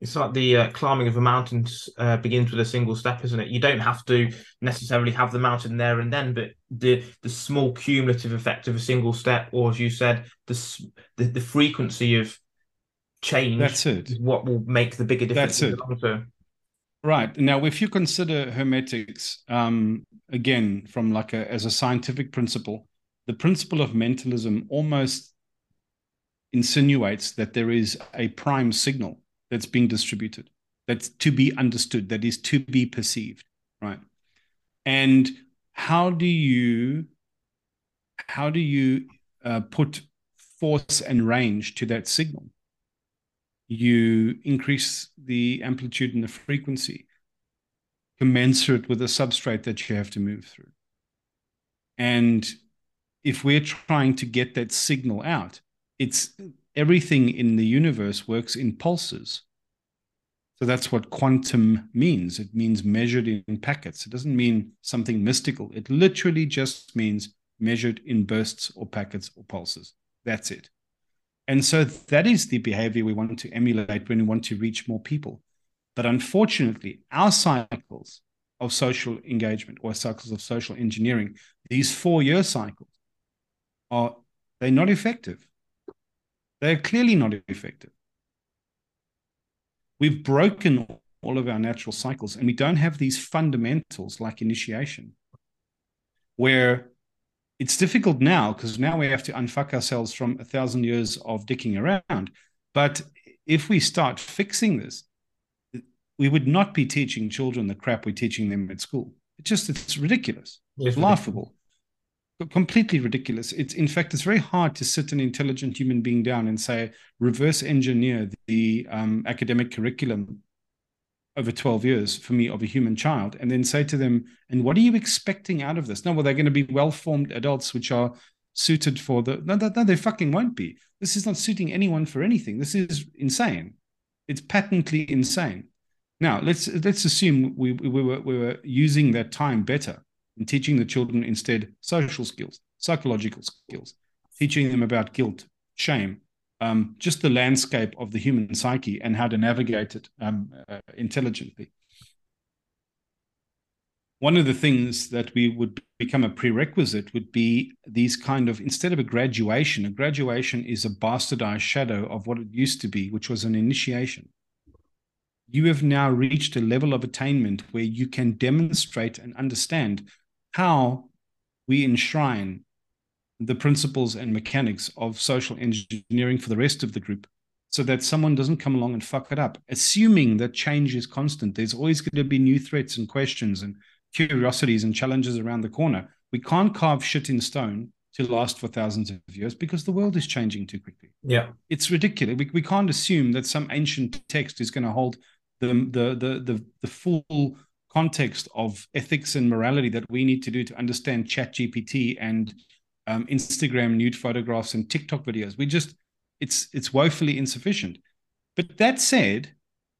It's like the uh, climbing of a mountain uh, begins with a single step, isn't it? You don't have to necessarily have the mountain there and then, but the the small cumulative effect of a single step, or as you said, the the, the frequency of change. That's it. what will make the bigger difference. That's it. Right now, if you consider hermetics um, again from like a as a scientific principle, the principle of mentalism almost insinuates that there is a prime signal that's being distributed, that's to be understood, that is to be perceived, right? And how do you how do you uh, put force and range to that signal? You increase the amplitude and the frequency commensurate with the substrate that you have to move through. And if we're trying to get that signal out, it's everything in the universe works in pulses. So that's what quantum means. It means measured in packets. It doesn't mean something mystical. It literally just means measured in bursts or packets or pulses. That's it. And so that is the behavior we want to emulate when we want to reach more people. But unfortunately, our cycles of social engagement or cycles of social engineering, these four year cycles, are they're not effective. They're clearly not effective. We've broken all of our natural cycles and we don't have these fundamentals like initiation, where it's difficult now because now we have to unfuck ourselves from a thousand years of dicking around. But if we start fixing this, we would not be teaching children the crap we're teaching them at school. It's just it's ridiculous. It's laughable completely ridiculous. It's in fact, it's very hard to sit an intelligent human being down and say reverse engineer the um, academic curriculum over 12 years for me of a human child and then say to them and what are you expecting out of this? No well they're going to be well-formed adults which are suited for the no, no, no they fucking won't be. This is not suiting anyone for anything. This is insane. It's patently insane. Now let's let's assume we, we were we were using that time better and teaching the children instead social skills, psychological skills, teaching them about guilt, shame, um, just the landscape of the human psyche and how to navigate it um, uh, intelligently. One of the things that we would become a prerequisite would be these kind of, instead of a graduation, a graduation is a bastardized shadow of what it used to be, which was an initiation you have now reached a level of attainment where you can demonstrate and understand how we enshrine the principles and mechanics of social engineering for the rest of the group so that someone doesn't come along and fuck it up. Assuming that change is constant, there's always going to be new threats and questions and curiosities and challenges around the corner. We can't carve shit in stone to last for thousands of years because the world is changing too quickly. Yeah. It's ridiculous. We, we can't assume that some ancient text is going to hold the, the, the, the, the full context of ethics and morality that we need to do to understand chat gpt and um, instagram nude photographs and tiktok videos we just it's it's woefully insufficient but that said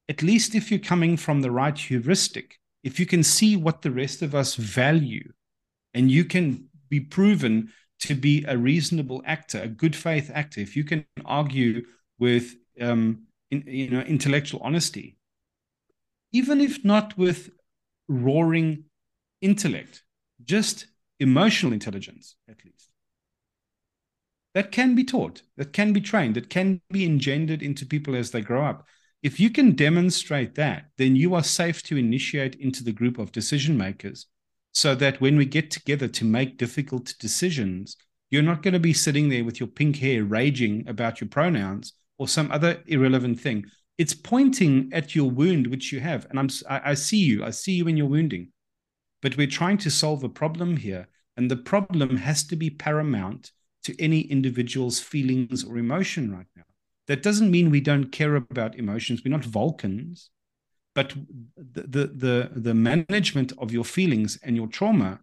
at least if you're coming from the right heuristic if you can see what the rest of us value and you can be proven to be a reasonable actor a good faith actor if you can argue with um, in, you know intellectual honesty even if not with roaring intellect, just emotional intelligence, at least. That can be taught, that can be trained, that can be engendered into people as they grow up. If you can demonstrate that, then you are safe to initiate into the group of decision makers so that when we get together to make difficult decisions, you're not going to be sitting there with your pink hair raging about your pronouns or some other irrelevant thing. It's pointing at your wound, which you have. And I'm, I, I see you, I see you in your wounding. But we're trying to solve a problem here. And the problem has to be paramount to any individual's feelings or emotion right now. That doesn't mean we don't care about emotions. We're not Vulcans, but the, the, the, the management of your feelings and your trauma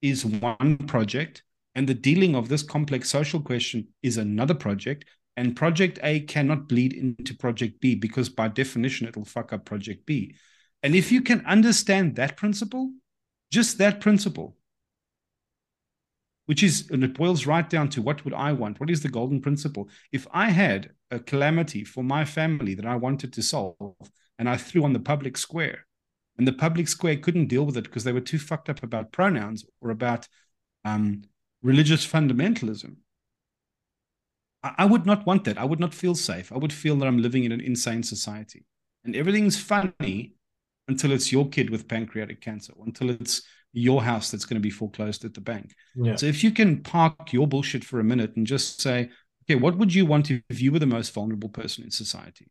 is one project, and the dealing of this complex social question is another project. And project A cannot bleed into project B because, by definition, it'll fuck up project B. And if you can understand that principle, just that principle, which is, and it boils right down to what would I want? What is the golden principle? If I had a calamity for my family that I wanted to solve and I threw on the public square, and the public square couldn't deal with it because they were too fucked up about pronouns or about um, religious fundamentalism, I, I would not want that. I would not feel safe. I would feel that I'm living in an insane society. And everything's funny until it's your kid with pancreatic cancer, until it's your house that's going to be foreclosed at the bank. Yeah. So if you can park your bullshit for a minute and just say, okay, what would you want if you were the most vulnerable person in society?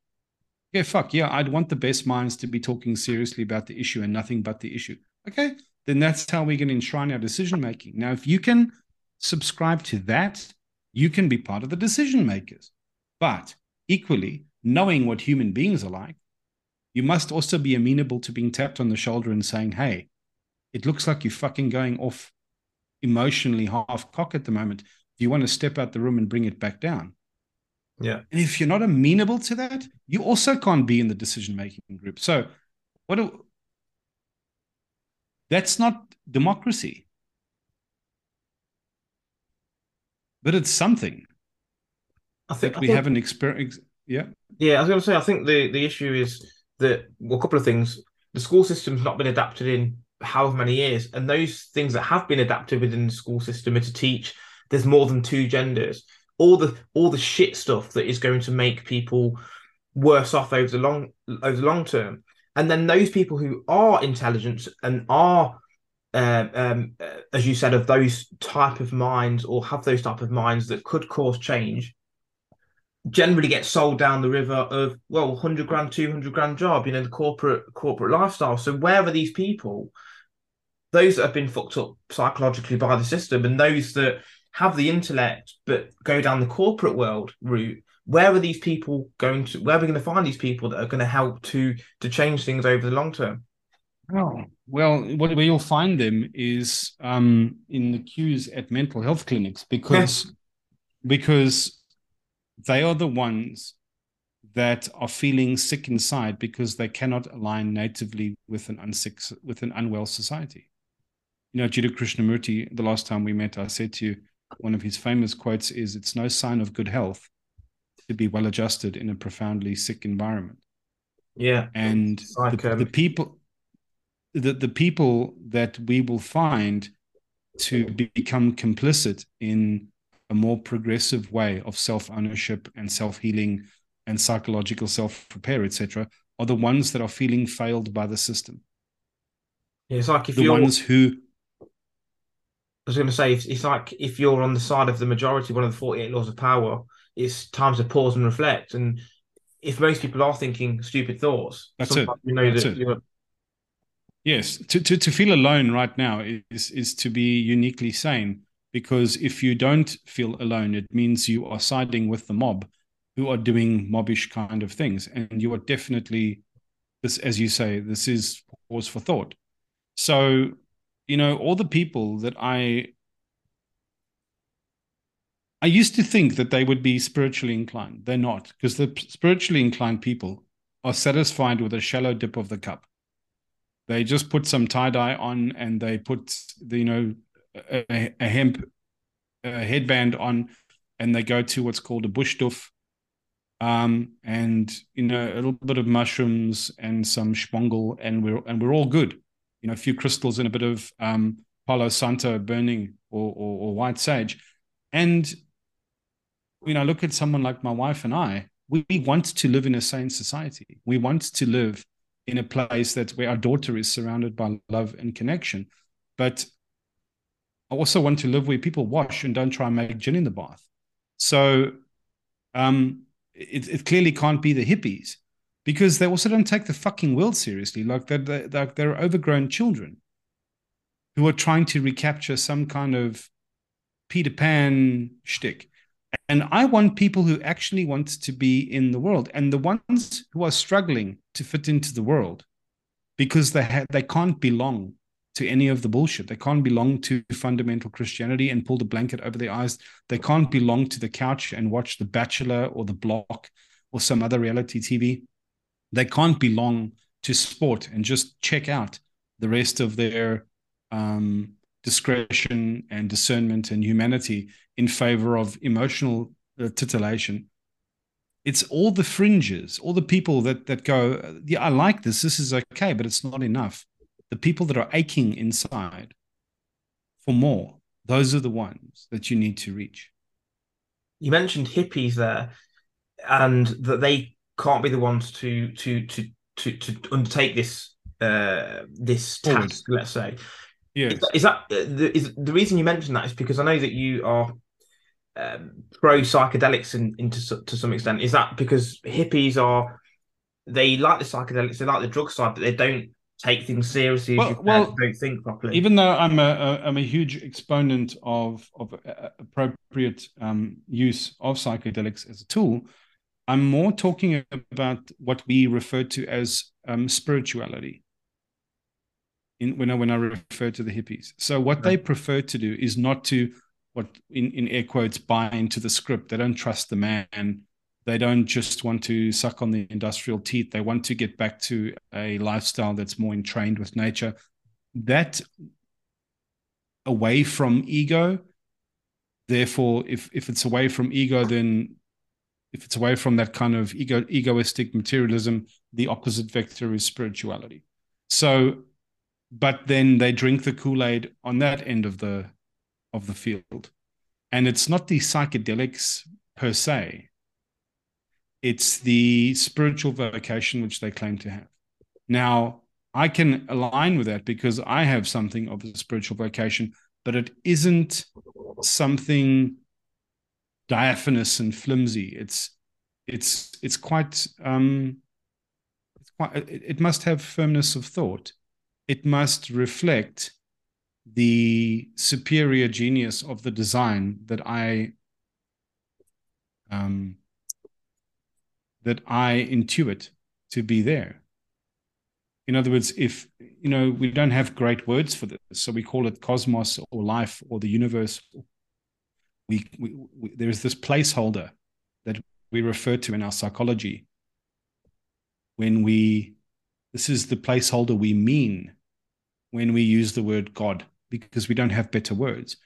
Okay, fuck yeah, I'd want the best minds to be talking seriously about the issue and nothing but the issue. Okay, then that's how we can enshrine our decision making. Now, if you can subscribe to that, you can be part of the decision makers. But equally, knowing what human beings are like, you must also be amenable to being tapped on the shoulder and saying, hey, it looks like you're fucking going off emotionally half cock at the moment. You want to step out the room and bring it back down? Yeah. And if you're not amenable to that, you also can't be in the decision making group. So, what do, that's not democracy. But it's something. I think we think, haven't experienced. Yeah. Yeah, I was going to say, I think the, the issue is that, well, a couple of things. The school system's not been adapted in however many years. And those things that have been adapted within the school system are to teach there's more than two genders. All the all the shit stuff that is going to make people worse off over the long over the long term. And then those people who are intelligent and are uh, um, uh, as you said, of those type of minds or have those type of minds that could cause change, generally get sold down the river of well, hundred grand, two hundred grand job, you know, the corporate corporate lifestyle. So where are these people those that have been fucked up psychologically by the system and those that have the intellect but go down the corporate world route where are these people going to where are we going to find these people that are going to help to to change things over the long term? Oh well what, where you'll find them is um, in the queues at mental health clinics because because they are the ones that are feeling sick inside because they cannot align natively with an unsick with an unwell society you know, Jiddu Krishnamurti, the last time we met, I said to you, one of his famous quotes is, It's no sign of good health to be well adjusted in a profoundly sick environment. Yeah. And like, the, um... the people the, the people that we will find to become complicit in a more progressive way of self-ownership and self-healing and psychological self-repair, etc., are the ones that are feeling failed by the system. Yeah, it's like if the you're... ones who was going to say, it's, it's like if you're on the side of the majority, one of the 48 laws of power, it's time to pause and reflect. And if most people are thinking stupid thoughts, that's it. You know that's that it. Yes, to, to to feel alone right now is is to be uniquely sane because if you don't feel alone, it means you are siding with the mob who are doing mobbish kind of things, and you are definitely this, as you say, this is pause for thought. So you know, all the people that I I used to think that they would be spiritually inclined. They're not, because the spiritually inclined people are satisfied with a shallow dip of the cup. They just put some tie dye on and they put the, you know a, a hemp a headband on, and they go to what's called a bush doof, um, and you know a little bit of mushrooms and some schwongel, and we're and we're all good you know, a few crystals and a bit of um, Palo Santo burning or, or, or white sage. And, you know, look at someone like my wife and I. We, we want to live in a sane society. We want to live in a place that where our daughter is surrounded by love and connection. But I also want to live where people wash and don't try and make gin in the bath. So um, it, it clearly can't be the hippies because they also don't take the fucking world seriously. Like they're, they're, they're overgrown children who are trying to recapture some kind of Peter Pan shtick. And I want people who actually want to be in the world and the ones who are struggling to fit into the world because they ha- they can't belong to any of the bullshit. They can't belong to fundamental Christianity and pull the blanket over their eyes. They can't belong to the couch and watch The Bachelor or The Block or some other reality TV. They can't belong to sport and just check out the rest of their um, discretion and discernment and humanity in favor of emotional uh, titillation. It's all the fringes, all the people that that go, yeah, I like this. This is okay, but it's not enough. The people that are aching inside for more, those are the ones that you need to reach. You mentioned hippies there, and that they can't be the ones to to to to to undertake this uh this task. Let's say yeah. Is that, is that uh, the, is the reason you mentioned that is because I know that you are um, pro psychedelics in, into to some extent. Is that because hippies are they like the psychedelics, they like the drug side, but they don't take things seriously. Well, well don't think properly. Even though I'm a, a I'm a huge exponent of of uh, appropriate um, use of psychedelics as a tool, I'm more talking about what we refer to as um, spirituality in when I when I refer to the hippies. So what they prefer to do is not to what in, in air quotes buy into the script. They don't trust the man. They don't just want to suck on the industrial teeth. They want to get back to a lifestyle that's more entrained with nature. That away from ego. Therefore, if if it's away from ego, then if it's away from that kind of ego egoistic materialism, the opposite vector is spirituality. So but then they drink the kool-aid on that end of the of the field. And it's not the psychedelics per se. It's the spiritual vocation which they claim to have. Now i can align with that because i have something of a spiritual vocation but it isn't something diaphanous and flimsy it's it's it's quite um it's quite it, it must have firmness of thought it must reflect the superior genius of the design that I um, that I intuit to be there. In other words, if you know we don't have great words for this, so we call it cosmos or life or the universe. We, we, there is this placeholder that we refer to in our psychology when we this is the placeholder we mean when we use the word God because we don't have better words.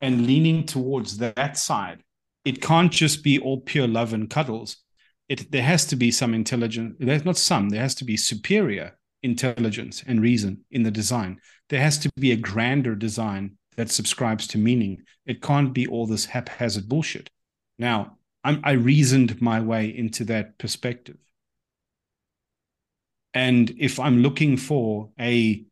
And leaning towards that side, it can't just be all pure love and cuddles. It there has to be some intelligence. There's not some. There has to be superior intelligence and reason in the design. There has to be a grander design that subscribes to meaning. It can't be all this haphazard bullshit. Now, I'm, I reasoned my way into that perspective. And if I'm looking for a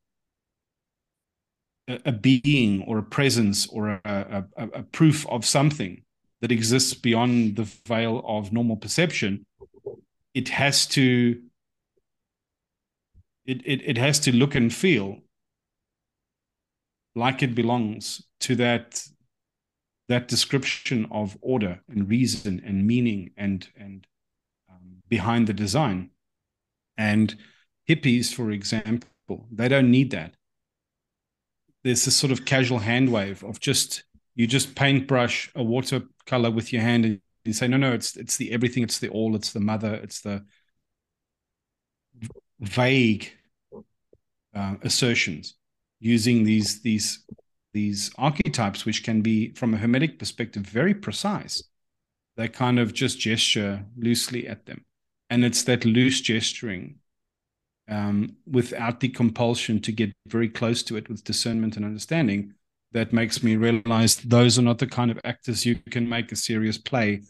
a being or a presence or a, a, a, proof of something that exists beyond the veil of normal perception, it has to it, it, it has to look and feel like it belongs to that that description of order and reason and meaning and and um, behind the design. And hippies for example they don't need that. There's this sort of casual hand wave of just you just paintbrush a watercolor with your hand and you say no no it's it's the everything it's the all it's the mother it's the vague uh, assertions using these these these archetypes which can be from a hermetic perspective very precise they kind of just gesture loosely at them and it's that loose gesturing um, without the compulsion to get very close to it with discernment and understanding, that makes me realize those are not the kind of actors you can make a serious play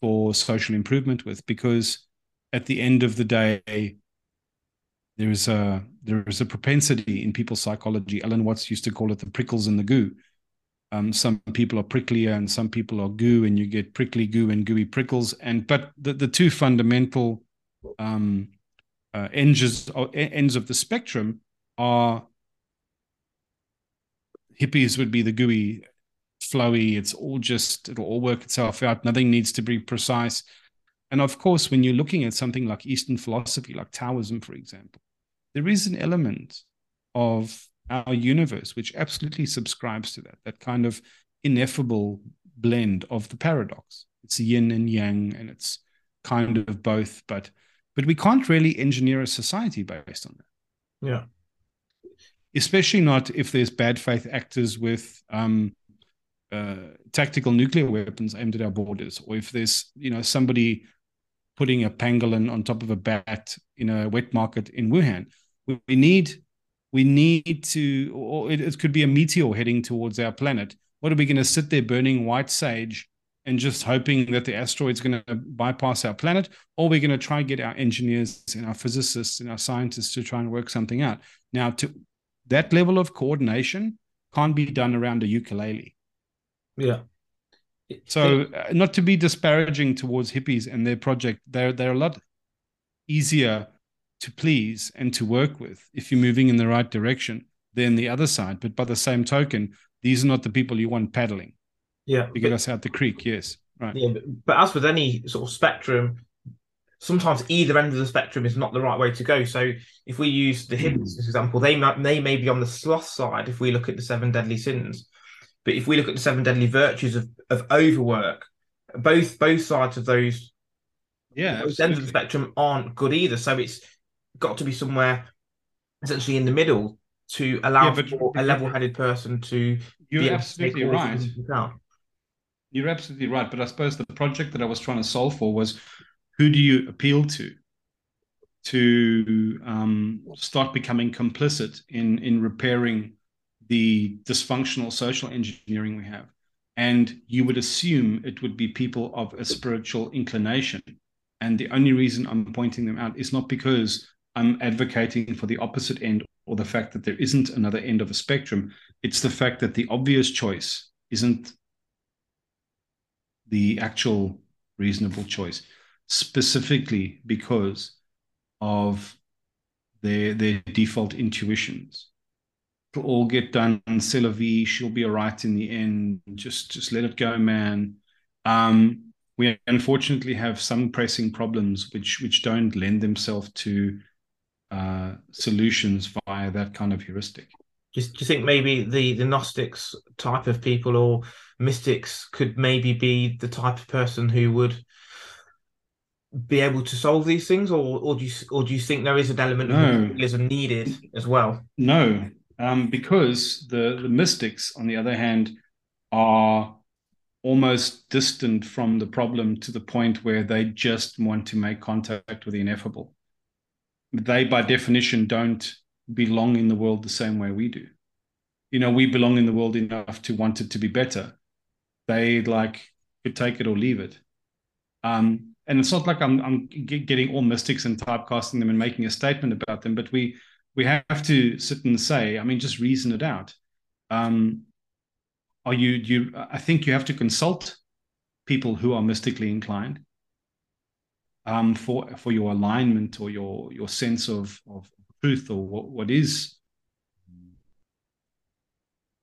for social improvement with. Because at the end of the day, there is a there is a propensity in people's psychology. Alan Watts used to call it the prickles and the goo. Um, some people are pricklier and some people are goo, and you get prickly goo and gooey prickles. And but the, the two fundamental um, uh, ends ends of the spectrum are hippies would be the gooey, flowy. It's all just it'll all work itself out. Nothing needs to be precise. And of course, when you're looking at something like Eastern philosophy, like Taoism, for example, there is an element of our universe which absolutely subscribes to that, that kind of ineffable blend of the paradox. It's yin and yang, and it's kind of both, but but we can't really engineer a society based on that. Yeah. Especially not if there's bad faith actors with um, uh, tactical nuclear weapons aimed at our borders, or if there's you know somebody putting a pangolin on top of a bat in a wet market in Wuhan. We, we need we need to, or it, it could be a meteor heading towards our planet. What are we going to sit there burning white sage and just hoping that the asteroid's going to bypass our planet, or we're going to try and get our engineers and our physicists and our scientists to try and work something out. Now, to that level of coordination can't be done around a ukulele. Yeah. So, uh, not to be disparaging towards hippies and their project, they're they're a lot easier to please and to work with if you're moving in the right direction than the other side. But by the same token, these are not the people you want paddling. Yeah, to get us out the creek. Yes, right. Yeah, but, but as with any sort of spectrum, sometimes either end of the spectrum is not the right way to go. So if we use the hippies hmm. as example, they might they may be on the sloth side if we look at the seven deadly sins. But if we look at the seven deadly virtues of, of overwork, both both sides of those yeah both ends of the spectrum aren't good either. So it's got to be somewhere essentially in the middle to allow yeah, but, for a level-headed person to. You're absolutely right. You're absolutely right. But I suppose the project that I was trying to solve for was who do you appeal to to um, start becoming complicit in in repairing the dysfunctional social engineering we have. And you would assume it would be people of a spiritual inclination. And the only reason I'm pointing them out is not because I'm advocating for the opposite end or the fact that there isn't another end of a spectrum. It's the fact that the obvious choice isn't the actual reasonable choice, specifically because of their their default intuitions it'll all get done. C'est vie. She'll be all right in the end. Just just let it go, man. Um, we unfortunately have some pressing problems which which don't lend themselves to uh, solutions via that kind of heuristic. Do you, do you think maybe the the Gnostics type of people or mystics could maybe be the type of person who would be able to solve these things, or or do you or do you think there is an element no. of realism needed as well? No, um, because the, the mystics, on the other hand, are almost distant from the problem to the point where they just want to make contact with the ineffable. They, by definition, don't belong in the world the same way we do. You know, we belong in the world enough to want it to be better. They like could take it or leave it. Um, and it's not like I'm, I'm getting all mystics and typecasting them and making a statement about them, but we we have to sit and say, I mean, just reason it out. Um, are you, you, I think you have to consult people who are mystically inclined um, for, for your alignment or your, your sense of, of truth or what, what is,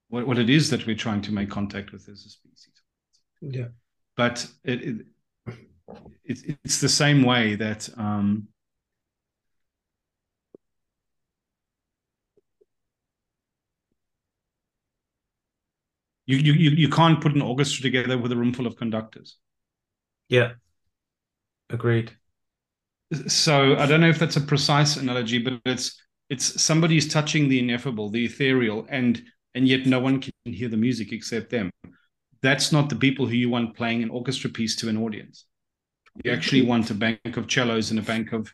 what, what it is that we're trying to make contact with as a species. Yeah. But it, it, it it's the same way that, um, You, you you can't put an orchestra together with a room full of conductors. Yeah, agreed. So I don't know if that's a precise analogy, but it's it's somebody's touching the ineffable, the ethereal, and and yet no one can hear the music except them. That's not the people who you want playing an orchestra piece to an audience. You actually want a bank of cellos and a bank of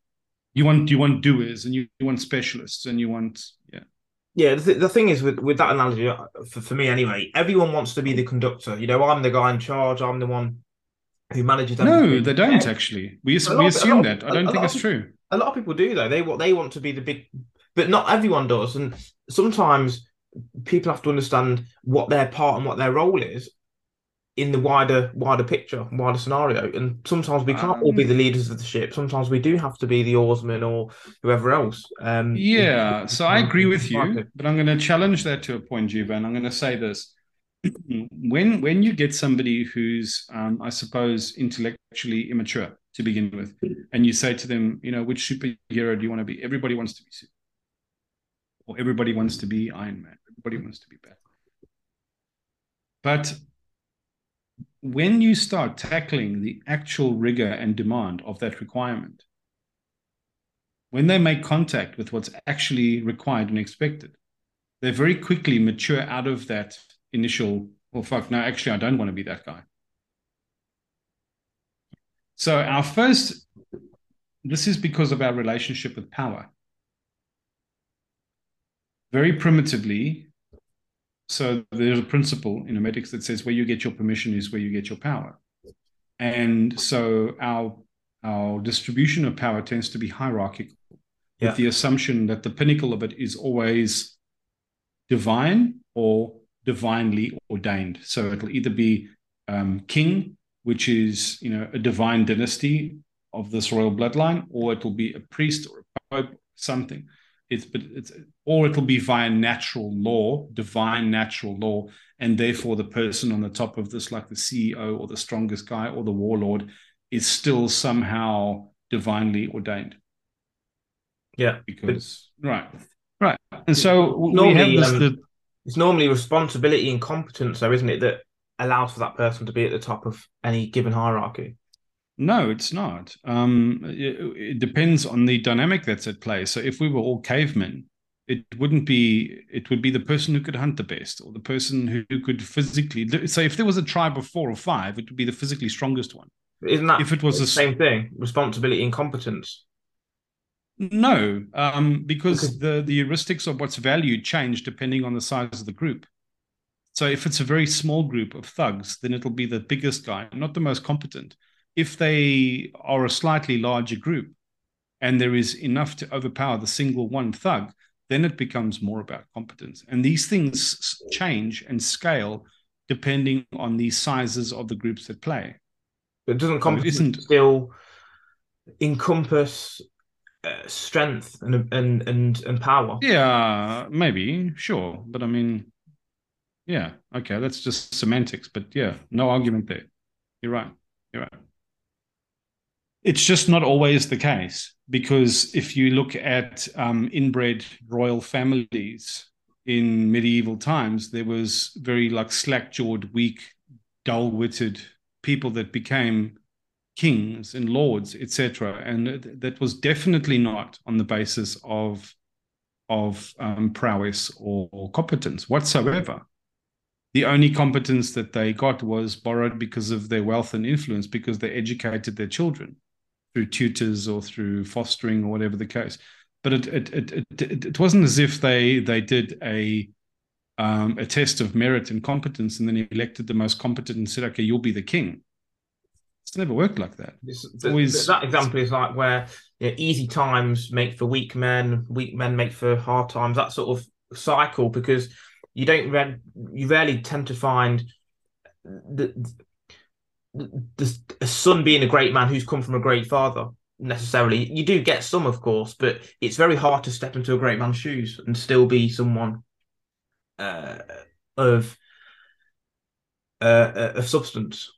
you want you want doers and you, you want specialists and you want yeah yeah, the, th- the thing is with, with that analogy, uh, for, for me anyway, everyone wants to be the conductor. You know, I'm the guy in charge. I'm the one who manages. No, they don't actually. We, we lot assume that. of- I don't think it's true. a lot of people do though. They want they want to be the big, a lot of people do though. They want they want to be the big, but not everyone does. And sometimes people have to understand what their part and what their role is in the wider wider picture, wider scenario. And sometimes we can't all be Um, the leaders of the ship. Sometimes we do have to be the oarsman or whoever else. Um, Yeah, so I agree with you, Okay. but I'm going to challenge that to a point, Juba, and I'm going to say this. When when you get somebody who's, um, I suppose, intellectually immature to begin with, and you say to them, you know, which superhero do you want to be? Everybody wants to be Superman, or everybody wants to be Iron Man. Everybody wants to be Batman. But when you start tackling the actual rigor and demand of that requirement, when they make contact with what's actually required and expected, they very quickly mature out of that initial, well, fuck, no, actually, I don't want to be that guy. So, our first, this is because of our relationship with power. Very primitively, so there's a principle in hermetics that says where you get your permission is where you get your power. And so, our our distribution of power tends to be hierarchical Yeah. with the assumption that the pinnacle of it is always divine or divinely ordained. So it'll either be um, king, which is you know a divine dynasty of this royal bloodline, or it'll be a priest or a pope, something. It's but it's or it'll be via natural law, divine natural law, and therefore the person on the top of this, like the CEO or the strongest guy or the warlord, is still somehow divinely ordained Yeah. because right right and so we Normally, have this um, the, It's normally responsibility and competence, though, isn't it, that allows for that person to be at the top of any given hierarchy. no it's not um it, it depends on the dynamic that's at play so if we were all cavemen it wouldn't be it would be the person who could hunt the best or the person who, who could physically so if there was a tribe of four or five it would be the physically strongest one Isn't that If it was the same thing? Responsibility and competence. No um because Okay. the the heuristics of what's valued change depending on the size of the group So if it's a very small group of thugs, then it'll be the biggest guy, not the most competent. If they are a slightly larger group and there is enough to overpower the single one thug, then it becomes more about competence. And these things change and scale depending on the sizes of the groups that play. But doesn't it competence isn't- still encompass uh, strength and and and and power? Yeah, maybe, sure. But I mean, yeah, okay, that's just semantics. But yeah, no argument there. You're right. You're right. It's just not always the case because if you look at um, inbred royal families in medieval times, there was very like slack-jawed, weak, dull-witted people that became kings and lords, etc. And th- that was definitely not on the basis of of um, prowess or, or competence whatsoever. The only competence that they got was borrowed because of their wealth and influence, because they educated their children through tutors or through fostering or whatever the case. But it it it it, it, it wasn't as if they they did a um, a test of merit and competence and then elected the most competent and said, "Okay, you'll be the king." It's never worked like that. It's- It's always- that example is like where you know, easy times make for weak men, weak men make for hard times. That sort of cycle because you don't re- you rarely tend to find the, the, the a son being a great man who's come from a great father necessarily. You do get some, of course, but it's very hard to step into a great man's shoes and still be someone uh, of uh, of substance.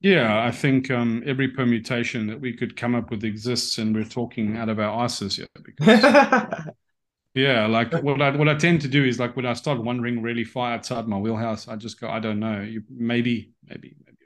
Yeah, I think um, every permutation that we could come up with exists, and we're talking out of our asses here. Because, (laughs) yeah, like what I what I tend to do is like when I start wandering really far outside my wheelhouse, I just go, I don't know. You maybe, maybe, maybe.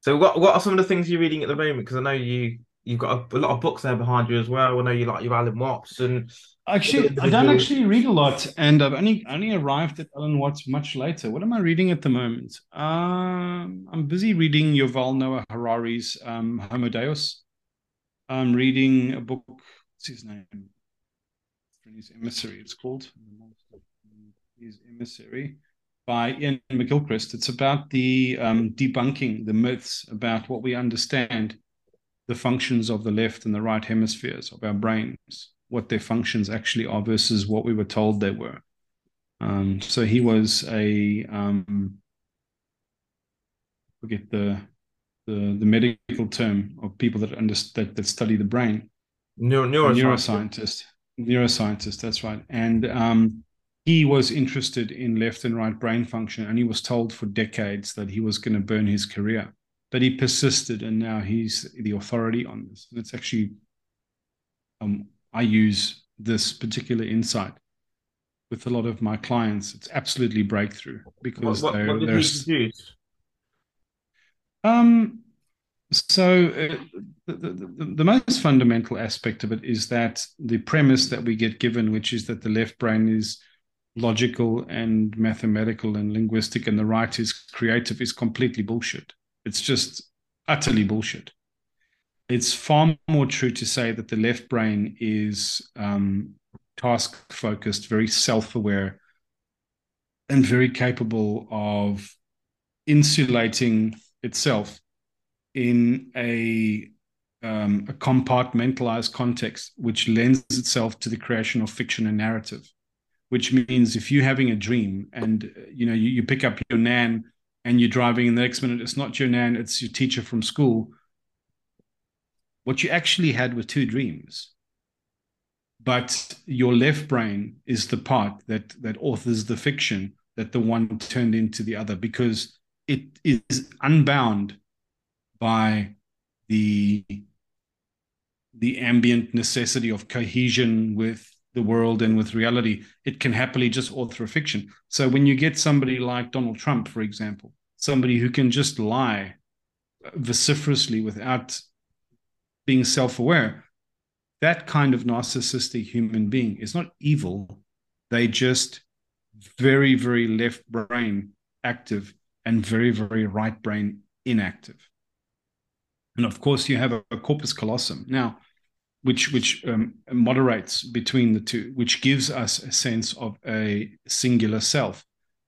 So what what are some of the things you're reading at the moment? Because I know you you've got a, a lot of books there behind you as well. I know you like your Alan Watts and Actually, I don't actually read a lot, and I've only only arrived at Alan Watts much later. What am I reading at the moment? Um, I'm busy reading Yuval Noah Harari's um, Homo Deus. I'm reading a book. What's his name? His emissary. It's called his emissary. by Iain McGilchrist. It's about the um, debunking the myths about what we understand the functions of the left and the right hemispheres of our brains, what their functions actually are versus what we were told they were. Um, so he was a um, forget the, the the medical term of people that understand that, that study the brain. Neuro- neuroscientist. Neuroscientist. That's right. And um, he was interested in left and right brain function, and he was told for decades that he was going to burn his career. But he persisted, and now he's the authority on this. And it's actually, um, I use this particular insight with a lot of my clients. It's absolutely breakthrough because what, what, they're, what did they're he use? um, so uh, the, the, the, most fundamental aspect of it is that the premise that we get given, which is that the left brain is logical and mathematical and linguistic and the right is creative, is completely bullshit. It's just utterly bullshit. It's far more true to say that the left brain is um, task focused, very self aware, and very capable of insulating itself in a um, a compartmentalized context, which lends itself to the creation of fiction and narrative. Which means if you're having a dream and you know you, you pick up your nan and you're driving, and the next minute it's not your nan, it's your teacher from school. What you actually had were two dreams, but your left brain is the part that that authors the fiction that the one turned into the other because it is unbound by the the ambient necessity of cohesion with the world and with reality, it can happily just author a fiction. So when you get somebody like Donald Trump, for example, somebody who can just lie vociferously without being self-aware, that kind of narcissistic human being is not evil. They just very, very left brain active and very, very right brain inactive. And of course, you have a, a corpus callosum now, which which um, moderates between the two, which gives us a sense of a singular self.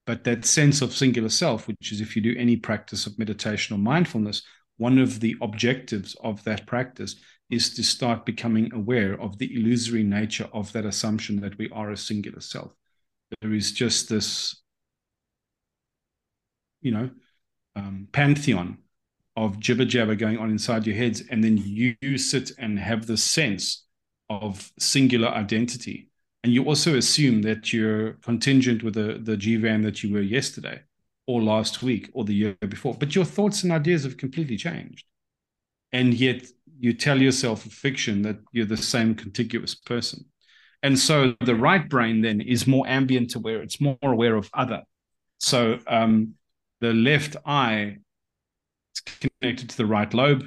But that sense of singular self, which is if you do any practice of meditation or mindfulness, one of the objectives of that practice is to start becoming aware of the illusory nature of that assumption that we are a singular self. There is just this, you know, um, pantheon of jibber jabber going on inside your heads, and then you sit and have the sense of singular identity. And you also assume that you're contingent with the, the Jeevan that you were yesterday or last week or the year before. But your thoughts and ideas have completely changed. And yet you tell yourself a fiction that you're the same contiguous person. And so the right brain then is more ambient aware, it's more aware of other. So um, the left eye connected to the right lobe,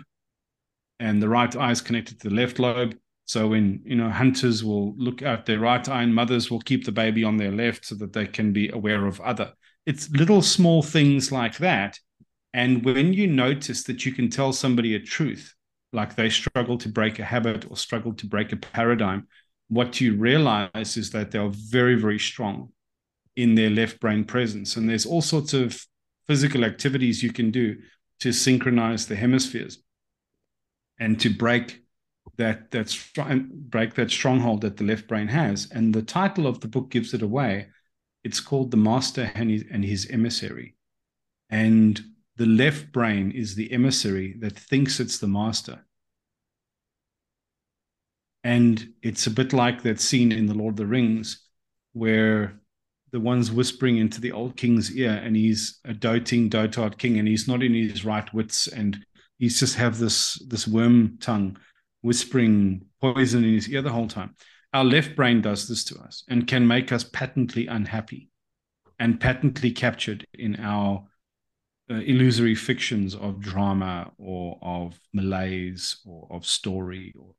and the right eye is connected to the left lobe. So when you know hunters will look at their right eye, and mothers will keep the baby on their left so that they can be aware of other. It's little small things like that. And when you notice that you can tell somebody a truth, like they struggle to break a habit or struggle to break a paradigm, what you realize is that they are very, very strong in their left brain presence. And there's all sorts of physical activities you can do to synchronize the hemispheres and to break that that break that stronghold that the left brain has. And the title of the book gives it away. It's called The Master and his, and his Emissary. And the left brain is the emissary that thinks it's the master. And it's a bit like that scene in The Lord of the Rings where the one's whispering into the old king's ear and he's a doting dotard king and he's not in his right wits and he's just have this this Wormtongue whispering poison in his ear the whole time. Our left brain does this to us and can make us patently unhappy and patently captured in our uh, illusory fictions of drama or of malaise or of story or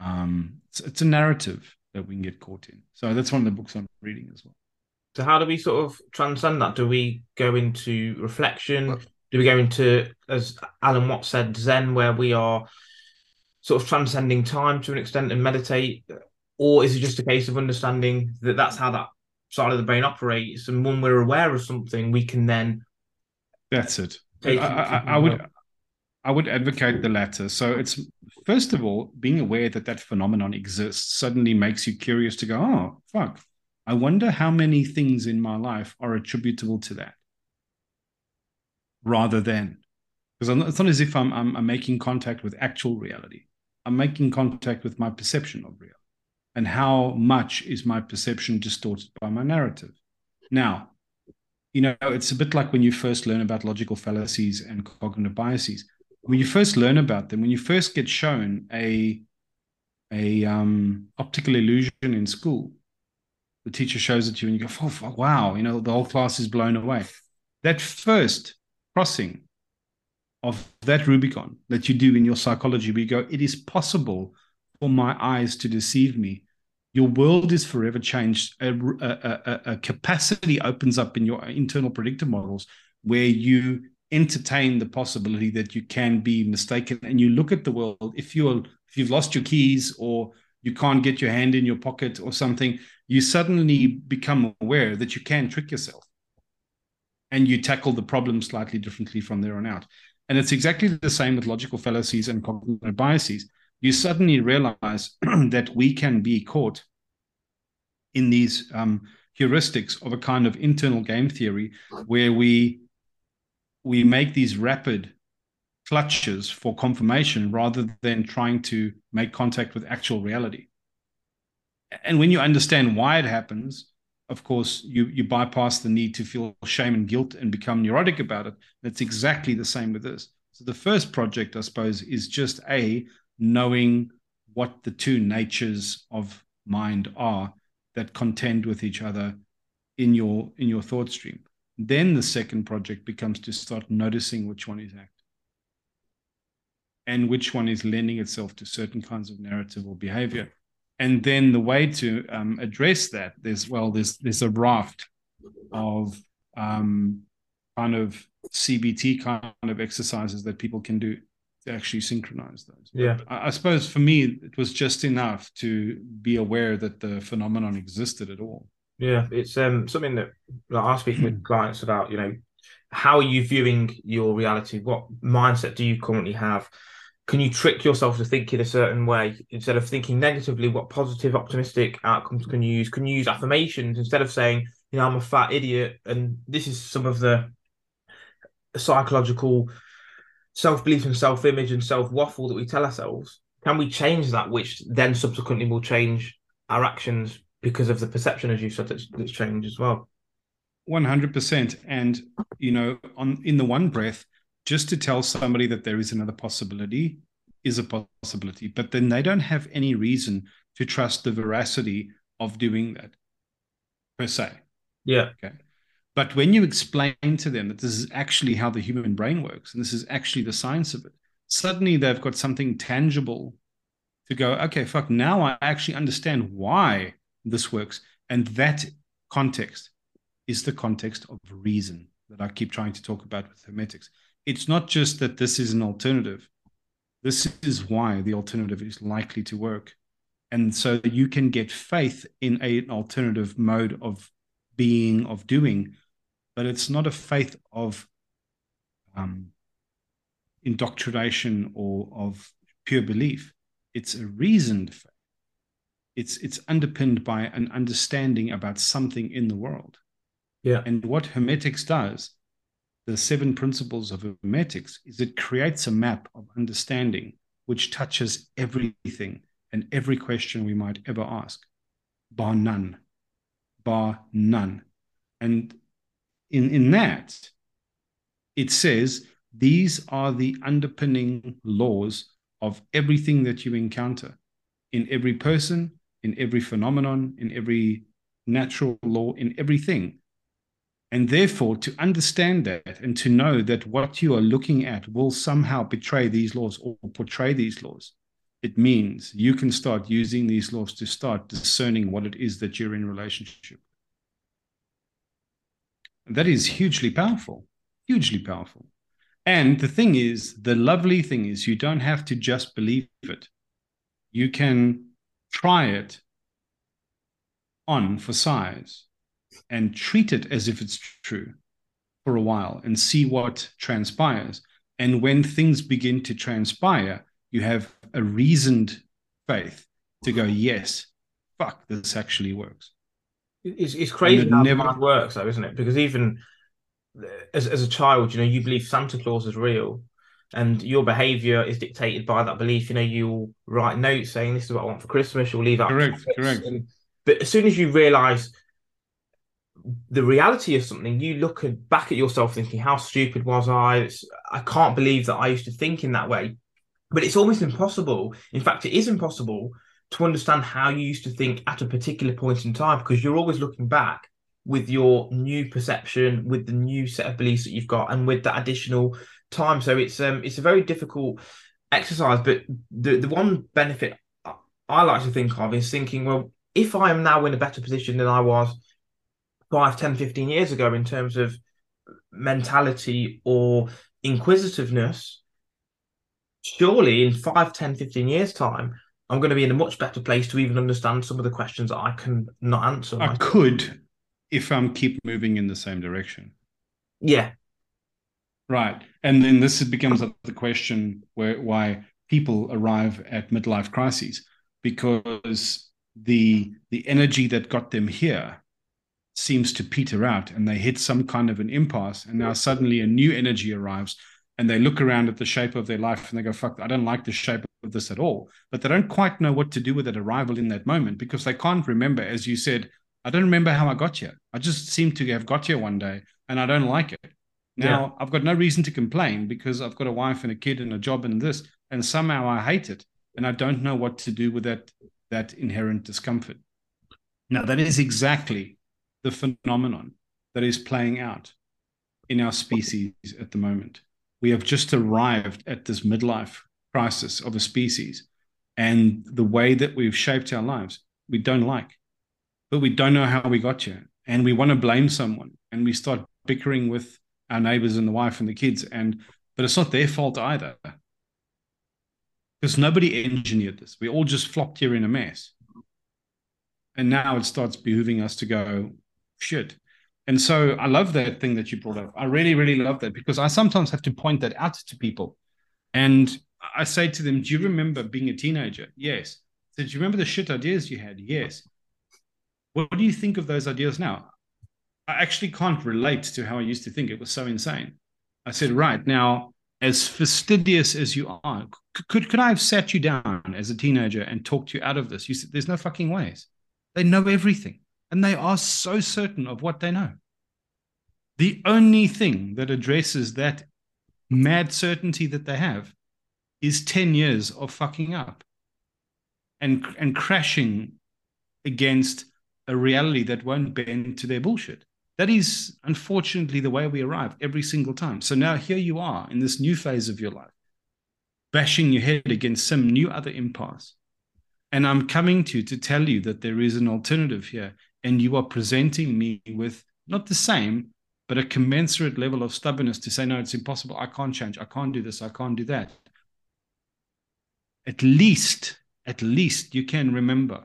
um, it's, it's a narrative that we can get caught in. So that's one of the books I'm reading as well. So how do we sort of transcend that? Do we go into reflection? Do we go into, as Alan Watts said, Zen, where we are sort of transcending time to an extent and meditate? Or is it just a case of understanding that that's how that side of the brain operates, and when we're aware of something, we can then. That's it. I, I, I would. I would advocate the latter. So it's first of all being aware that that phenomenon exists suddenly makes you curious to go, oh fuck, I wonder how many things in my life are attributable to that, rather than because it's not as if I'm, I'm, I'm making contact with actual reality. I'm making contact with my perception of reality, and how much is my perception distorted by my narrative. Now, you know, it's a bit like when you first learn about logical fallacies and cognitive biases when you first learn about them, when you first get shown a a um, optical illusion in school, the teacher shows it to you, and you go, "Oh, wow!" You know, the whole class is blown away. That first crossing of that Rubicon that you do in your psychology, you go, "It is possible for my eyes to deceive me." Your world is forever changed. A, a, a, a capacity opens up in your internal predictive models where you entertain the possibility that you can be mistaken. And you look at the world if you're if you've lost your keys or you can't get your hand in your pocket or something you suddenly become aware that you can trick yourself. And you tackle the problem slightly differently from there on out. And it's exactly the same with logical fallacies and cognitive biases. You suddenly realize (clears throat) that we can be caught in these um, heuristics of a kind of internal game theory where we we make these rapid clutches for confirmation rather than trying to make contact with actual reality. And when you understand why it happens, of course, you, you bypass the need to feel shame and guilt and become neurotic about it. That's exactly the same with this. So the first project, I suppose, is just a knowing what the two natures of mind are that contend with each other in your in your thought stream. Then the second project becomes to start noticing which one is active and which one is lending itself to certain kinds of narrative or behavior. And then the way to um, address that, there's well, there's there's a raft of um, kind of CBT kind of exercises that people can do to actually synchronize those. Yeah, I, I suppose for me it was just enough to be aware that the phenomenon existed at all. Yeah, it's um something that like, I speak with clients about. You know, how are you viewing your reality? What mindset do you currently have? Can you trick yourself to think in a certain way instead of thinking negatively? What positive, optimistic outcomes can you use? Can you use affirmations instead of saying, you know, I'm a fat idiot? And this is some of the psychological self belief and self image and self waffle that we tell ourselves. Can we change that, which then subsequently will change our actions because of the perception, as you said, that's, that's changed as well. One hundred percent, and you know, on in the one breath, just to tell somebody that there is another possibility is a possibility, but then they don't have any reason to trust the veracity of doing that per se. Yeah. Okay. But when you explain to them that this is actually how the human brain works and this is actually the science of it, suddenly they've got something tangible to go, okay, fuck, now I actually understand why this works. And that context is the context of reason that I keep trying to talk about with hermetics. It's not just that this is an alternative. This is why the alternative is likely to work. And so you can get faith in a, an alternative mode of being, of doing, but it's not a faith of um, indoctrination or of pure belief. It's a reasoned faith it's it's underpinned by an understanding about something in the world. Yeah. And what Hermetics does, the seven principles of Hermetics, is it creates a map of understanding which touches everything and every question we might ever ask, bar none, bar none. And in, in that, it says these are the underpinning laws of everything that you encounter in every person, in every phenomenon, in every natural law, in everything. And therefore, to understand that and to know that what you are looking at will somehow betray these laws or portray these laws, it means you can start using these laws to start discerning what it is that you're in relationship. That is hugely powerful, hugely powerful. And the thing is, the lovely thing is, you don't have to just believe it. You can try it on for size and treat it as if it's true for a while and see what transpires. And when things begin to transpire, you have a reasoned faith to go, yes, fuck, this actually works. It's, it's crazy how never... mind works, though, isn't it? Because even as, as a child, you know, you believe Santa Claus is real and your behavior is dictated by that belief. You know, you'll write notes saying, This is what I want for Christmas. You'll leave out. Correct, correct. And, but as soon as you realize the reality of something, you look at, back at yourself thinking, How stupid was I? It's, I can't believe that I used to think in that way. But it's almost impossible. In fact, it is impossible to understand how you used to think at a particular point in time because you're always looking back with your new perception, with the new set of beliefs that you've got, and with that additional time. So it's um it's a very difficult exercise. But the the one benefit I like to think of is thinking, well, if I am now in a better position than I was 5, 10, 15 years ago in terms of mentality or inquisitiveness, surely in 5, 10, 15 years' time, I'm going to be in a much better place to even understand some of the questions that I can not answer. I myself. could if I'm keep moving in the same direction. Yeah. Right. And then this becomes the question where why people arrive at midlife crises because the the energy that got them here seems to peter out and they hit some kind of an impasse and now suddenly a new energy arrives and they look around at the shape of their life and they go fuck i don't like the shape of this at all but they don't quite know what to do with that arrival in that moment because they can't remember as you said I don't remember how I got here. I just seem to have got here one day and I don't like it. Now, yeah. I've got no reason to complain because I've got a wife and a kid and a job and this, and somehow I hate it. And I don't know what to do with that, that inherent discomfort. Now, that is exactly the phenomenon that is playing out in our species at the moment. We have just arrived at this midlife crisis of a species, and the way that we've shaped our lives, we don't like but we don't know how we got here. And we want to blame someone. And we start bickering with our neighbors and the wife and the kids. And but it's not their fault either. Because nobody engineered this. We all just flopped here in a mess. And now it starts behooving us to go, shit. And so I love that thing that you brought up. I really, really love that because I sometimes have to point that out to people. And I say to them, Do you remember being a teenager? Yes. Did you remember the shit ideas you had? Yes. What do you think of those ideas now? I actually can't relate to how I used to think. It was so insane. I said, right now, as fastidious as you are, could could I have sat you down as a teenager and talked you out of this? You said, there's no fucking ways. They know everything, and they are so certain of what they know. The only thing that addresses that mad certainty that they have is 10 years of fucking up and and crashing against a reality that won't bend to their bullshit. That is unfortunately the way we arrive every single time. So now here you are in this new phase of your life, bashing your head against some new other impasse. And I'm coming to you to tell you that there is an alternative here. And you are presenting me with not the same, but a commensurate level of stubbornness to say, no, it's impossible. I can't change. I can't do this. I can't do that. At least, at least you can remember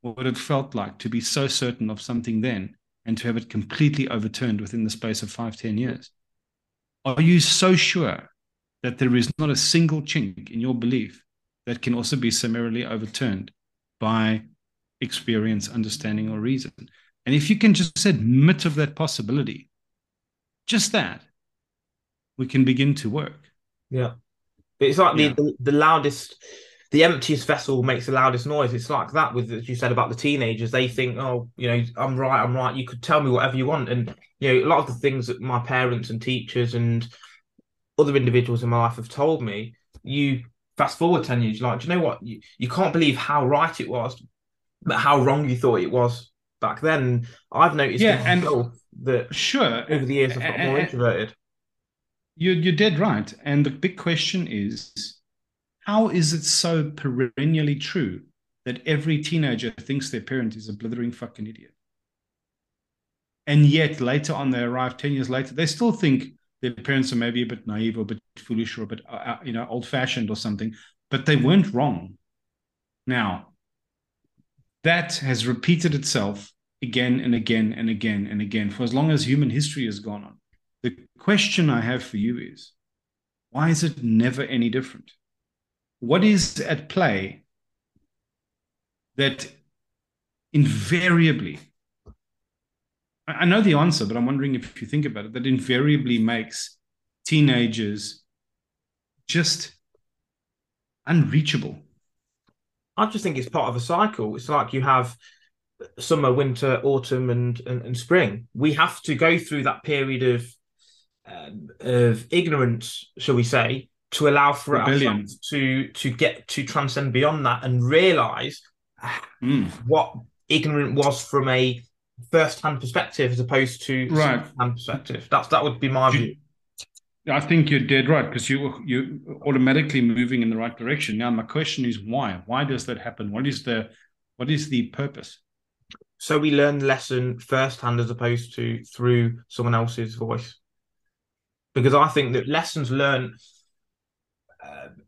what it felt like to be so certain of something then and to have it completely overturned within the space of five, ten years? Are you so sure that there is not a single chink in your belief that can also be summarily overturned by experience, understanding, or reason? And if you can just admit of that possibility, just that, we can begin to work. Yeah. It's like yeah. the, the, the loudest the emptiest vessel makes the loudest noise. It's like that with as you said about the teenagers. They think, oh, you know, I'm right, I'm right. You could tell me whatever you want, and you know, a lot of the things that my parents and teachers and other individuals in my life have told me. You fast forward ten years, like, do you know what? You, you can't believe how right it was, but how wrong you thought it was back then. I've noticed, yeah, and that sure over the years I've got more introverted. You're you're dead right, and the big question is how is it so perennially true that every teenager thinks their parent is a blithering fucking idiot? And yet later on, they arrive 10 years later, they still think their parents are maybe a bit naive or a bit foolish or a bit, uh, uh you know, old fashioned or something, but they weren't wrong. Now, that has repeated itself again and again and again and again for as long as human history has gone on. The question I have for you is why is it never any different? What is at play that invariably, I know the answer, but I'm wondering if you think about it, that invariably makes teenagers just unreachable. I just think it's part of a cycle. It's like you have summer, winter, autumn, and, and, and spring. We have to go through that period of um, of ignorance, shall we say, to allow for Rebellion. ourselves to to get to transcend beyond that and realize mm. what ignorant was from a first-hand perspective as opposed to right. hand perspective. That's that would be my view. I think you're dead right because you you automatically moving in the right direction. Now my question is why? Why does that happen? What is the what is the purpose? So we learn the lesson firsthand as opposed to through someone else's voice. Because I think that lessons learned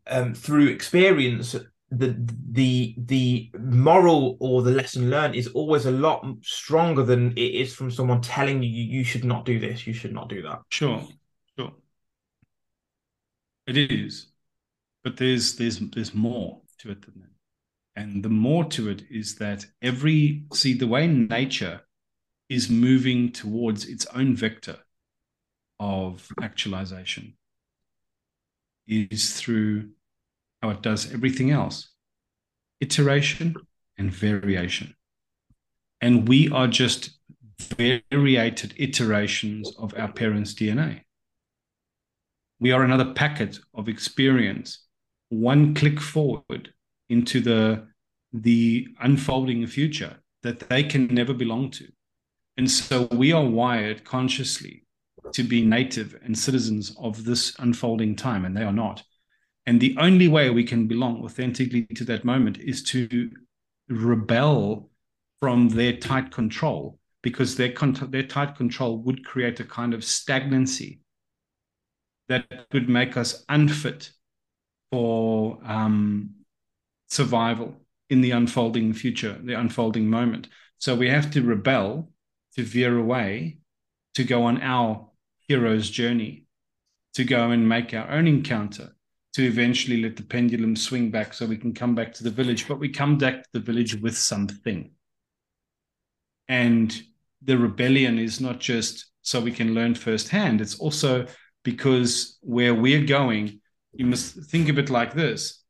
um, through experience, the the the moral or the lesson learned is always a lot stronger than it is from someone telling you you should not do this, you should not do that. Sure, sure. It is, but there's there's there's more to it than that. And the more to it is that every, see, the way nature is moving towards its own vector of actualization is through how it does everything else iteration and variation. And we are just variated iterations of our parents' DNA. We are another packet of experience, one click forward into the the unfolding future that they can never belong to. And so we are wired consciously to be native and citizens of this unfolding time, and they are not. And the only way we can belong authentically to that moment is to rebel from their tight control, because their, their tight control would create a kind of stagnancy that would make us unfit for um, survival in the unfolding future, the unfolding moment. So we have to rebel to veer away, to go on our hero's journey, to go and make our own encounter, to eventually let the pendulum swing back so we can come back to the village. But we come back to the village with something. And the rebellion is not just so we can learn firsthand, it's also because where we're going, you must think of it like this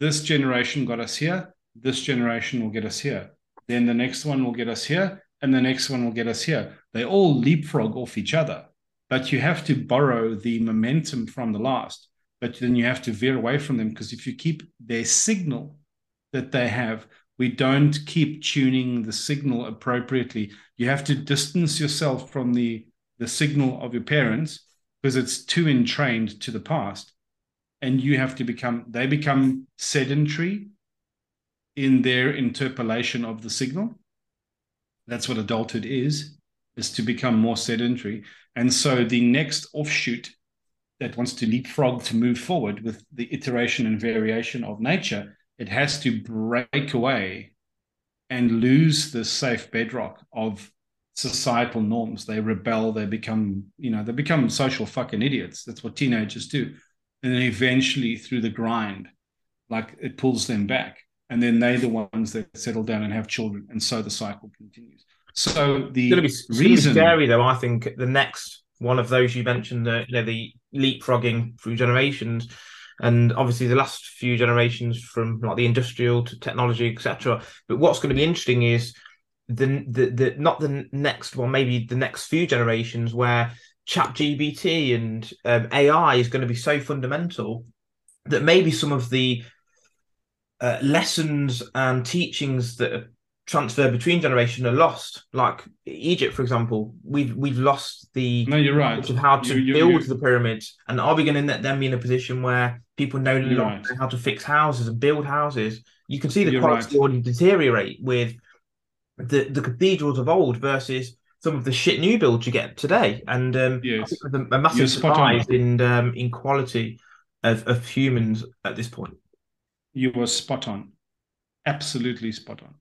this generation got us here, this generation will get us here. Then the next one will get us here, and the next one will get us here. They all leapfrog off each other, but you have to borrow the momentum from the last. But then you have to veer away from them because if you keep their signal that they have, we don't keep tuning the signal appropriately. You have to distance yourself from the, the signal of your parents because it's too entrained to the past and you have to become they become sedentary in their interpolation of the signal that's what adulthood is is to become more sedentary and so the next offshoot that wants to leapfrog to move forward with the iteration and variation of nature it has to break away and lose the safe bedrock of societal norms. They rebel they become you know they become social fucking idiots. That's what teenagers do. And then eventually through the grind like it pulls them back. And then they're the ones that settle down and have children. And so the cycle continues so the it's be, reason be scary though i think the next one of those you mentioned the you know the leapfrogging through generations and obviously the last few generations from like the industrial to technology etc but what's going to be interesting is the, the the not the next one maybe the next few generations where ChatGPT and um, AI is going to be so fundamental that maybe some of the uh, lessons and teachings that are transferred between generation are lost. Like Egypt, for example, we've we've lost the no, you're right. of how to you, build you, the pyramids, and are we going to then be in a position where people no longer right. know how to fix houses and build houses? You can see the quality right. already deteriorate with the the cathedrals of old versus some of the shit new builds you get today, and um, yes. a, a massive rise in um, in quality of, of humans at this point. You were spot on, absolutely spot on.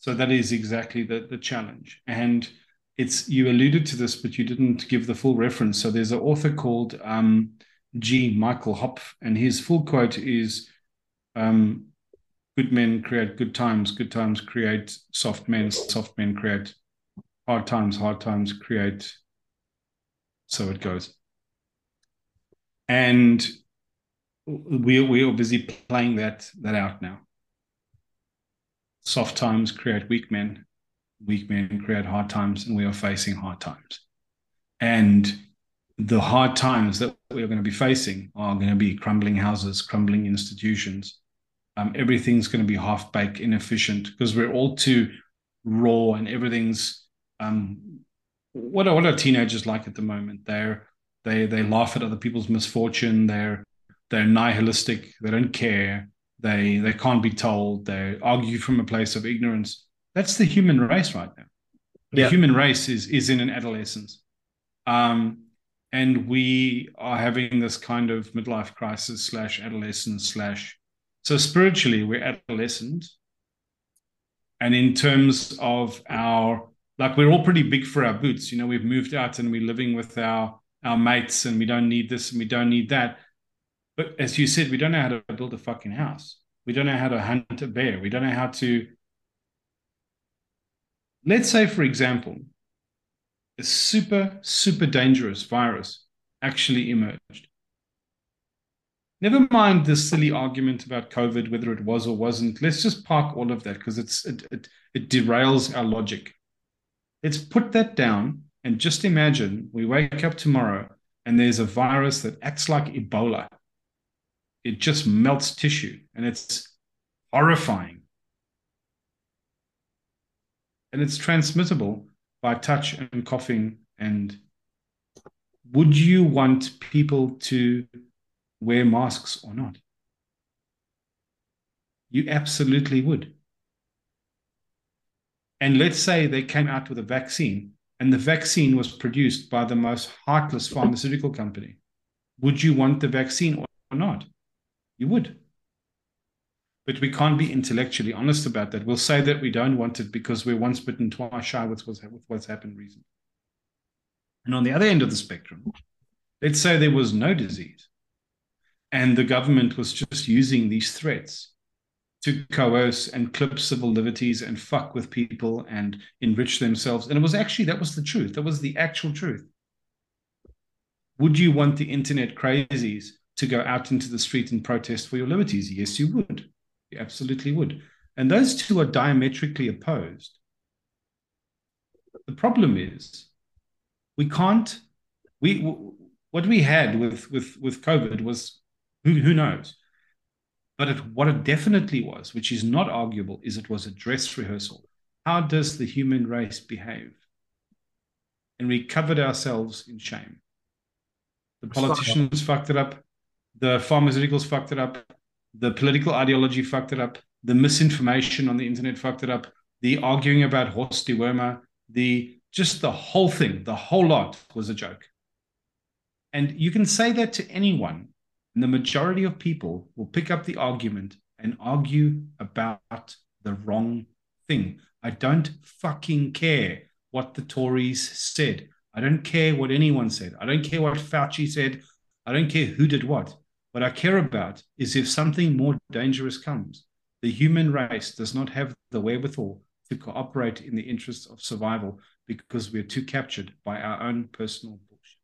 So that is exactly the, the challenge. And it's you alluded to this, but you didn't give the full reference. So there's an author called um, G. Michael Hopf, and his full quote is um, good men create good times, good times create soft men, soft men create hard times, hard times create. So it goes. And we we are busy playing that that out now. Soft times create weak men, weak men create hard times, and we are facing hard times. And the hard times that we're going to be facing are going to be crumbling houses, crumbling institutions. Um, everything's going to be half baked, inefficient because we're all too raw and everything's. Um, what are, what are teenagers like at the moment? They're they they laugh at other people's misfortune. They're they're nihilistic. They don't care. They they can't be told. They argue from a place of ignorance. That's the human race right now. The yeah. human race is is in an adolescence, um, and we are having this kind of midlife crisis slash adolescence slash. So spiritually, we're adolescent, and in terms of our like, we're all pretty big for our boots. You know, we've moved out and we're living with our our mates, and we don't need this and we don't need that but as you said, we don't know how to build a fucking house. We don't know how to hunt a bear. We don't know how to. Let's say, for example, a super, super dangerous virus actually emerged. Never mind the silly argument about COVID, whether it was or wasn't. Let's just park all of that because it's it, it, it derails our logic. Let's put that down and just imagine we wake up tomorrow and there's a virus that acts like Ebola it just melts tissue and it's horrifying. And it's transmissible by touch and coughing. And would you want people to wear masks or not? You absolutely would. And let's say they came out with a vaccine and the vaccine was produced by the most heartless pharmaceutical company. Would you want the vaccine or not? You would. But we can't be intellectually honest about that. We'll say that we don't want it because we're once bitten, twice shy with what's, with what's happened recently. And on the other end of the spectrum, let's say there was no disease and the government was just using these threats to coerce and clip civil liberties and fuck with people and enrich themselves. And it was actually, that was the truth. That was the actual truth. Would you want the internet crazies to go out into the street and protest for your liberties? Yes, you would. You absolutely would. And those two are diametrically opposed. The problem is we can't, we, what we had with, with, with COVID was who, who knows? But it, what it definitely was, which is not arguable, is it was a dress rehearsal. How does the human race behave? And we covered ourselves in shame. The politicians fucked it up. The pharmaceuticals fucked it up. The political ideology fucked it up. The misinformation on the internet fucked it up. The arguing about horst dewormer, the just the whole thing, the whole lot was a joke. And you can say that to anyone, and the majority of people will pick up the argument and argue about the wrong thing. I don't fucking care what the Tories said. I don't care what anyone said. I don't care what Fauci said. I don't care who did what. What I care about is if something more dangerous comes, the human race does not have the wherewithal to cooperate in the interests of survival because we're too captured by our own personal bullshit.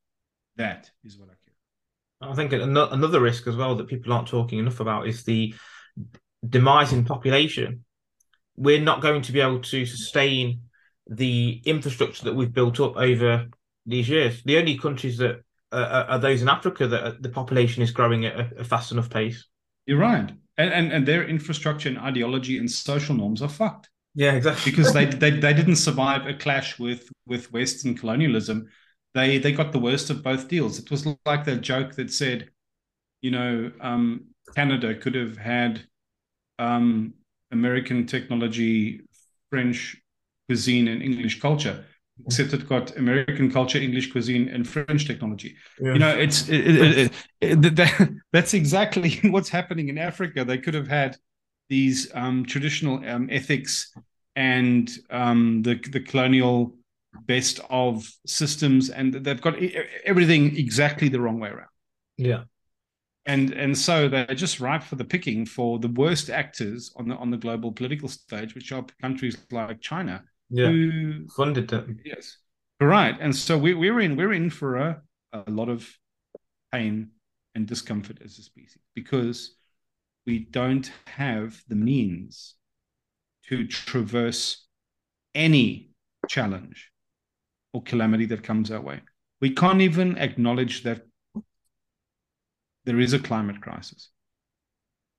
That is what I care. I think another risk as well that people aren't talking enough about is the demise in population. We're not going to be able to sustain the infrastructure that we've built up over these years. The only countries that uh, are those in Africa that uh, the population is growing at a, a fast enough pace. You're right, and, and and their infrastructure and ideology and social norms are fucked. Yeah, exactly. because they, they they didn't survive a clash with with Western colonialism. They they got the worst of both deals. It was like that joke that said, you know, um, Canada could have had um, American technology, French cuisine, and English culture except it got American culture, English cuisine, and French technology. Yeah. You know, it's it, it, it, that, (laughs) that's exactly (laughs) what's happening in Africa. They could have had these um, traditional um, ethics and um, the the colonial best of systems, and they've got everything exactly the wrong way around. Yeah, and and so they're just ripe for the picking for the worst actors on the on the global political stage, which are countries like China, yeah, who funded them. Yes, right. And so we, we're in we're in for a, a lot of pain and discomfort as a species because we don't have the means to traverse any challenge or calamity that comes our way. We can't even acknowledge that there is a climate crisis.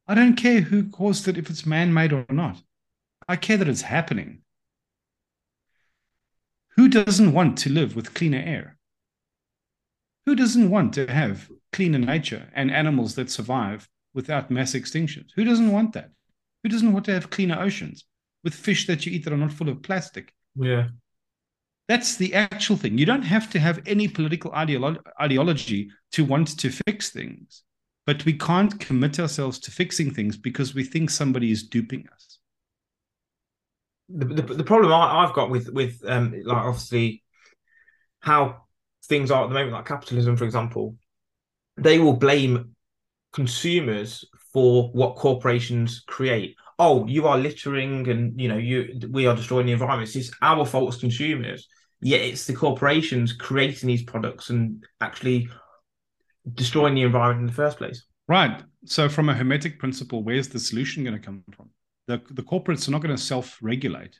I don't care who caused it, if it's man made or not. I care that it's happening. Who doesn't want to live with cleaner air? Who doesn't want to have cleaner nature and animals that survive without mass extinctions? Who doesn't want that? Who doesn't want to have cleaner oceans with fish that you eat that are not full of plastic? Yeah. That's the actual thing. You don't have to have any political ideolo- ideology to want to fix things, but we can't commit ourselves to fixing things because we think somebody is duping us. The, the, problem I, have got with with um, like obviously how things are at the moment, like capitalism, for example, they will blame consumers for what corporations create. Oh, you are littering, and you know you we are destroying the environment. It's our fault as consumers. Yet it's the corporations creating these products and actually destroying the environment in the first place. Right. So, from a hermetic principle, where's the solution going to come from? The the corporates are not going to self regulate,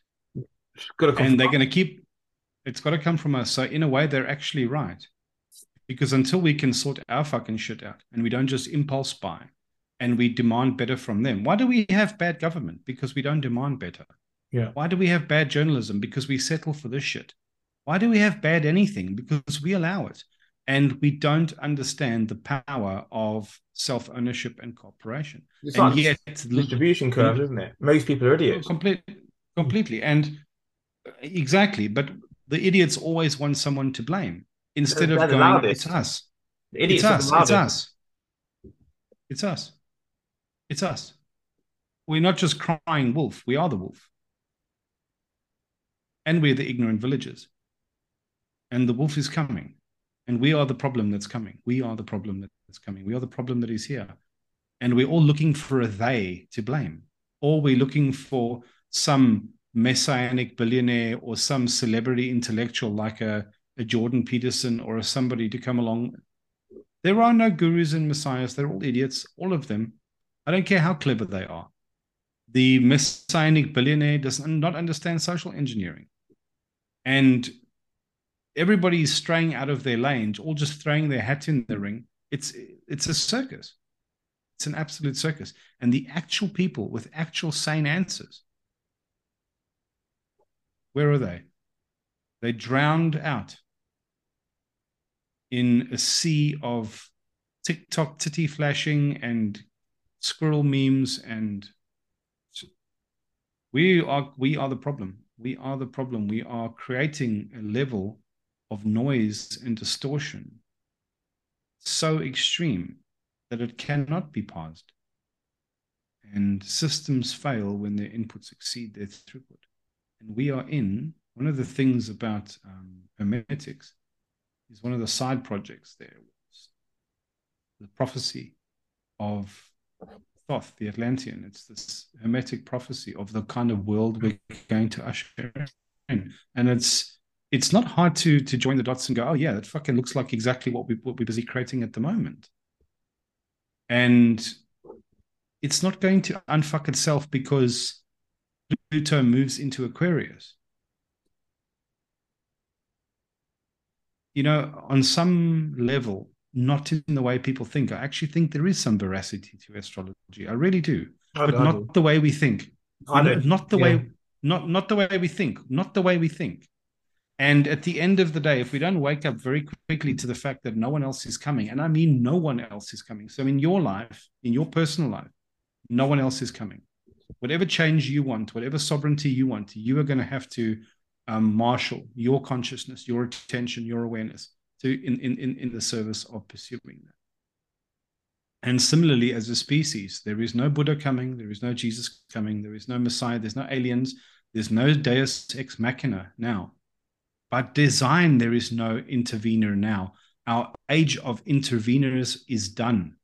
and they're going to keep. It's got to come from us. So, in a way, they're actually right, because until we can sort our fucking shit out, and we don't just impulse buy, and we demand better from them. Why do we have bad government? Because we don't demand better. Yeah. Why do we have bad journalism? Because we settle for this shit. Why do we have bad anything? Because we allow it. And we don't understand the power of self ownership and cooperation. It's and like yet, distribution curve, isn't it? Most people are idiots. Complete, completely. And uh, exactly. But the idiots always want someone to blame instead of going, it's us. The idiots it's us. It's us. It's us. It's us. We're not just crying wolf, we are the wolf. And we're the ignorant villagers and the wolf is coming and we are the problem that's coming. We are the problem that's coming. We are the problem that is here. And we're all looking for a they to blame. Or we're looking for some messianic billionaire or some celebrity intellectual like a, a jordan peterson or somebody to come along. There are no gurus and messiahs. They're all idiots all of them. I don't care how clever they are. The messianic billionaire does not understand social engineering. And everybody's straying out of their lanes, all just throwing their hat in the ring. It's it's a circus. It's an absolute circus. And the actual people with actual sane answers, where are they? They drowned out in a sea of TikTok titty flashing and squirrel memes and we are we are the problem. We are the problem. We are creating a level of noise and distortion so extreme that it cannot be paused. And systems fail when their inputs exceed their throughput. And we are in one of the things about um, hermetics is one of the side projects there was the prophecy of Thoth, the Atlantean. It's this hermetic prophecy of the kind of world we're going to usher in. And it's it's not hard to to join the dots and go, oh yeah, that fucking looks like exactly what we what we're busy creating at the moment. And it's not going to unfuck itself because Pluto moves into Aquarius. You know, on some level, not in the way people think. I actually think there is some veracity to astrology. I really do, I, but not do. the way we think. I not, not the yeah. way, not not the way we think. Not the way we think. And at the end of the day, if we don't wake up very quickly to the fact that no one else is coming, and I mean no one else is coming. So in your life, in your personal life, no one else is coming. Whatever change you want, whatever sovereignty you want, you are going to have to um, marshal your consciousness, your attention, your awareness to in, in, in the service of pursuing that. And similarly, as a species, there is no Buddha coming, there is no Jesus coming, there is no Messiah, there's no aliens, There's no Deus ex machina now. By design, there is no intervener now. Our age of interveners is done.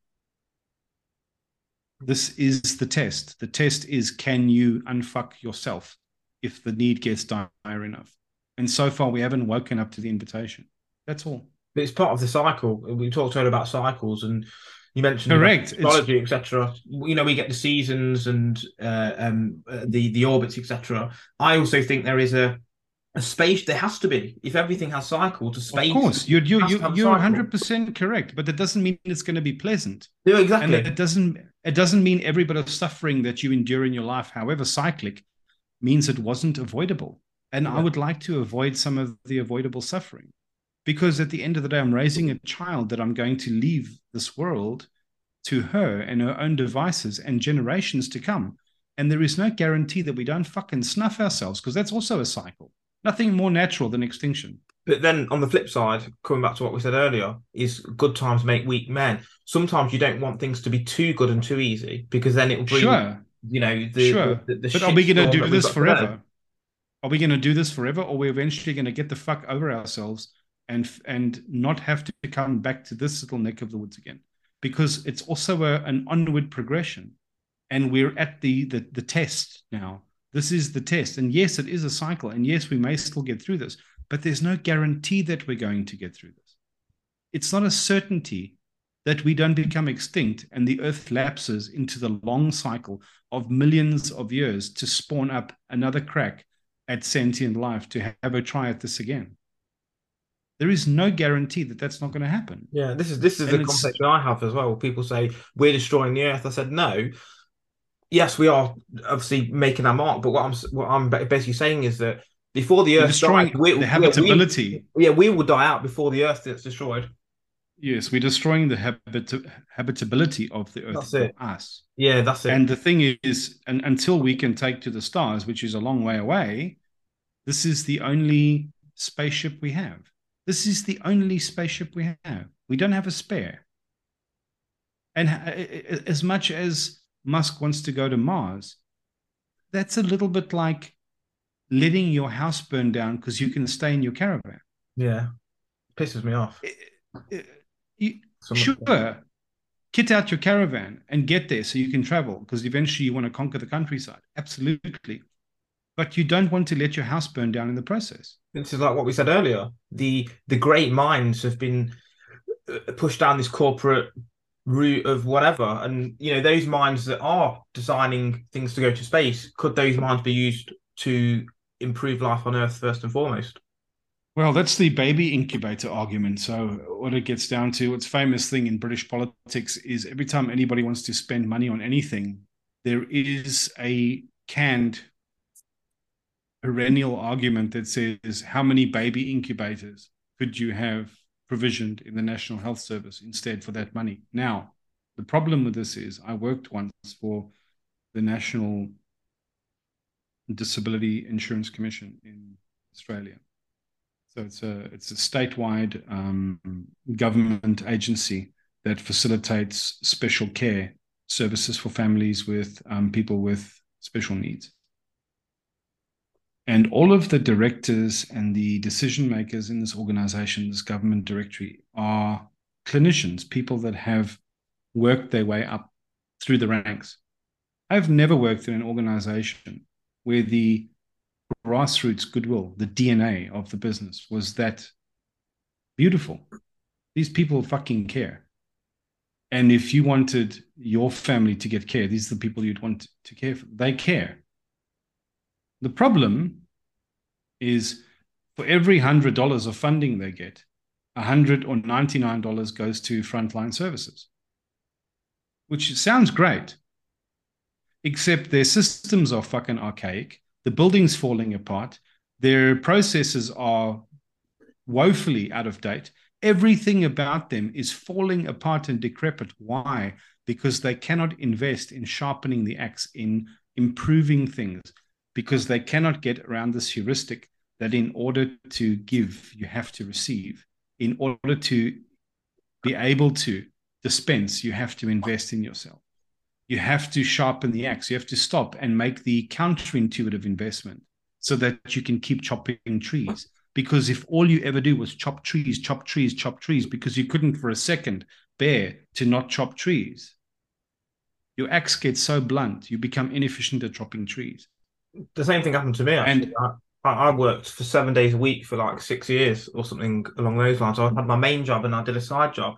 This is the test. The test is can you unfuck yourself if the need gets dire enough? And so far, we haven't woken up to the invitation. That's all. It's part of the cycle. We talked earlier about cycles, and you mentioned correct astrology, etc. You know, we get the seasons and uh, um, uh, the the orbits, etc. I also think there is a a space there has to be. If everything has cycle to space of course. You're you, you, you're 100% correct but that doesn't mean it's going to be pleasant. Yeah exactly. And it doesn't it doesn't mean every bit of suffering that you endure in your life however cyclic means it wasn't avoidable. And yeah. i would like to avoid some of the avoidable suffering. Because at the end of the day i'm raising a child that i'm going to leave this world to her and her own devices and generations to come. And there is no guarantee that we don't fucking snuff ourselves because that's also a cycle Nothing more natural than extinction. But then on the flip side, coming back to what we said earlier, is good times make weak men. Sometimes you don't want things to be too good and too easy because then it will bring, sure. you know, the, sure. The, the but are we going to do this forever? Are we going to do this forever, or are we eventually going to get the fuck over ourselves and and not have to come back to this little neck of the woods again? Because it's also a, an onward progression, and we're at the the, the test now this is the test. And yes, it is a cycle. And yes, we may still get through this, but there's no guarantee that we're going to get through this. It's not a certainty that we don't become extinct and the earth lapses into the long cycle of millions of years to spawn up another crack at sentient life to have a try at this again. There is no guarantee that that's not going to happen. Yeah, this is this is and the conversation I have as well. People say we're destroying the earth. I said no yes, we are obviously making our mark, but what I'm what I'm basically saying is that before the Earth destroying died, we, the habitability. We, yeah, we will die out before the Earth gets destroyed. Yes, we're destroying the habit- habitability of the Earth that's it. us. Yeah, that's it. And the thing is, and until we can take to the stars, which is a long way away, this is the only spaceship we have. This is the only spaceship we have. We don't have a spare. And uh, as much as Musk wants to go to Mars. That's a little bit like letting your house burn down because you can stay in your caravan. Yeah, pisses me off. You, sure, kit out your caravan and get there so you can travel because eventually you want to conquer the countryside. Absolutely. But you don't want to let your house burn down in the process. This is like what we said earlier. The the great minds have been uh, pushed down this corporate route of whatever. And you know those minds that are designing things to go to space could those minds be used to improve life on earth first and foremost? Well that's the baby incubator argument. So what it gets down to its famous thing in british politics is every time anybody wants to spend money on anything there is a canned perennial argument that says how many baby incubators could you have provisioned in the National Health Service instead for that money. Now, the problem with this is I worked once for the National Disability Insurance Commission in Australia. So it's a it's a statewide um, government agency that facilitates special care services for families with um, people with special needs. And all of the directors and the decision makers in this organization, this government directory, are clinicians, people that have worked their way up through the ranks. I've never worked in an organization where the grassroots goodwill, the DNA of the business was that beautiful. These people fucking care. And if you wanted your family to get care, these are the people you'd want to care for. They care. The problem is for every $100 of funding they get, 100 or $99 goes to frontline services, which sounds great, except their systems are fucking archaic, the building's falling apart, their processes are woefully out of date. Everything about them is falling apart and decrepit. Why? Because they cannot invest in sharpening the axe, in improving things because they cannot get around this heuristic that in order to give, you have to receive. In order to be able to dispense, you have to invest in yourself. You have to sharpen the axe. You have to stop and make the counterintuitive investment so that you can keep chopping trees. Because if all you ever do was chop trees, chop trees, chop trees, because you couldn't for a second bear to not chop trees, your axe gets so blunt, you become inefficient at chopping trees. The same thing happened to me. Actually. And I, I worked for seven days a week for like six years or something along those lines. I had my main job and I did a side job.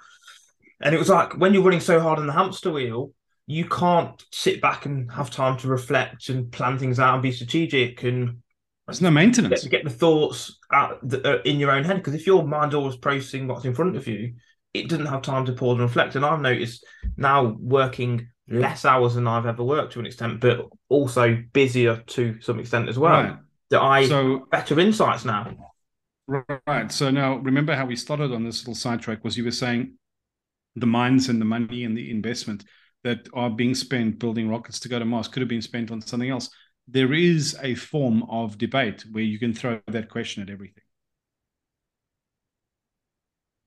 And it was like when you're running so hard on the hamster wheel, you can't sit back and have time to reflect and plan things out and be strategic and there's no maintenance. Get, get the thoughts out the, uh, in your own head because if your mind always processing what's in front of you, it doesn't have time to pause and reflect. And I've noticed now working less hours than I've ever worked to an extent, but also busier to some extent as well. Right. That I so better insights now. Right. So now remember how we started on this little sidetrack was you were saying the mines and the money and the investment that are being spent building rockets to go to Mars could have been spent on something else. There is a form of debate where you can throw that question at everything.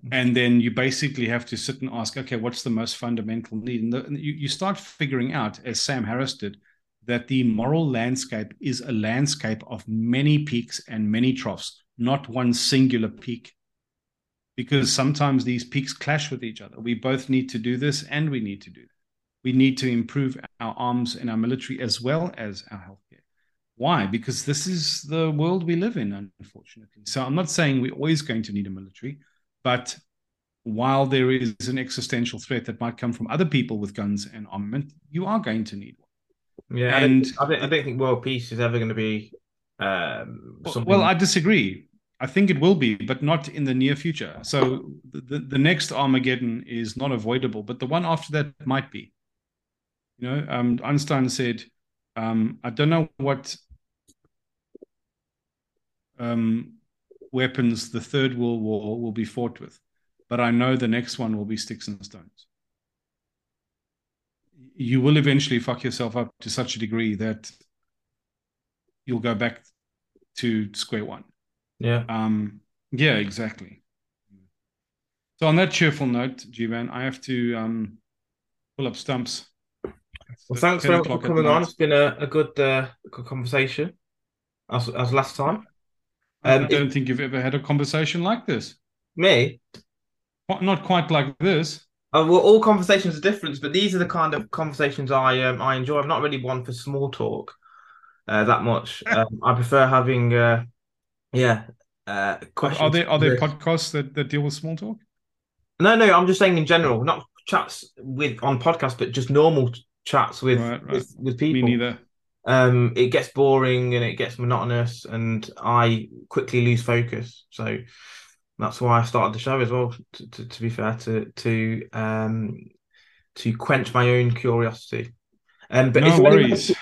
Mm-hmm. And then you basically have to sit and ask, okay, what's the most fundamental need? And, the, you, you start figuring out, as Sam Harris did, that the moral landscape is a landscape of many peaks and many troughs, not one singular peak because sometimes these peaks clash with each other. We both need to do this and we need to do that. We need to improve our arms and our military as well as our healthcare. Why? Because this is the world we live in, unfortunately. So I'm not saying we're always going to need a military, but while there is an existential threat that might come from other people with guns and armament, you are going to need one. Yeah, and I don't, I don't think world peace is ever going to be. Um, well, I disagree. I think it will be, but not in the near future. So the, the next Armageddon is not avoidable, but the one after that might be. You know, um, Einstein said, um, I don't know what um, weapons the Third World War will be fought with, but I know the next one will be sticks and stones. You will eventually fuck yourself up to such a degree that you'll go back to square one. Yeah. Um, yeah, exactly. So on that cheerful note, G-Man, I have to um, pull up stumps. Well, thanks very much for coming on. It's been a, a good, uh, good conversation as, as last time. Um, I don't it, think you've ever had a conversation like this. Me? Not quite like this. Uh, well, all conversations are different, but these are the kind of conversations I um, I enjoy. I'm not really one for small talk uh, that much. (laughs) Um, I prefer having uh, yeah. Uh, questions. Are there are there podcasts that, that deal with small talk? No, no. I'm just saying in general, not chats with on podcasts, but just normal chats with right, right. with, with people. Me neither. Um, it gets boring and it gets monotonous, and I quickly lose focus. So that's why I started the show as well. To, to, to be fair, to to um to quench my own curiosity. Um, but no worries.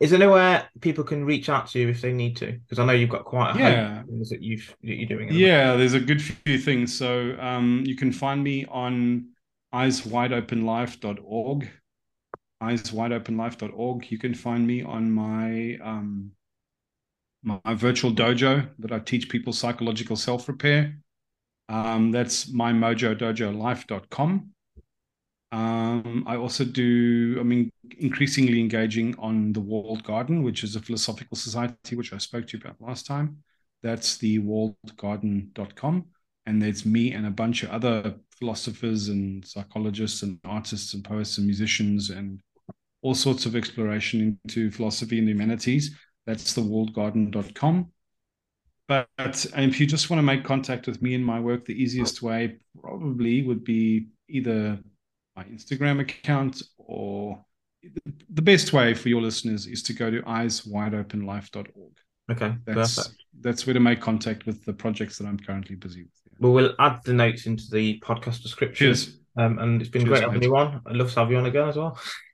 Is there anywhere people can reach out to you if they need to? Because I know you've got quite a yeah. things that you've that you're doing. Yeah, there's a good few things. So um, you can find me on eyeswideopenlife.org. Eyeswideopenlife.org. You can find me on my um, my virtual dojo that I teach people psychological self repair. Um, that's mymojoDojoLife.com. Um, I also do, I mean, increasingly engaging on the Walled Garden, which is a philosophical society, which I spoke to you about last time. That's the walledgarden.com. And there's me and a bunch of other philosophers and psychologists and artists and poets and musicians and all sorts of exploration into philosophy and the humanities. That's the walledgarden.com. But if you just want to make contact with me and my work, the easiest way probably would be either my Instagram account, or the best way for your listeners is to go to eyeswideopenlife.org. Okay, that's perfect. that's where to make contact with the projects that I'm currently busy with. Well, we'll add the notes into the podcast description. Cheers. Um, and it's been Cheers, great having you on. I'd love to have you on again as well. (laughs)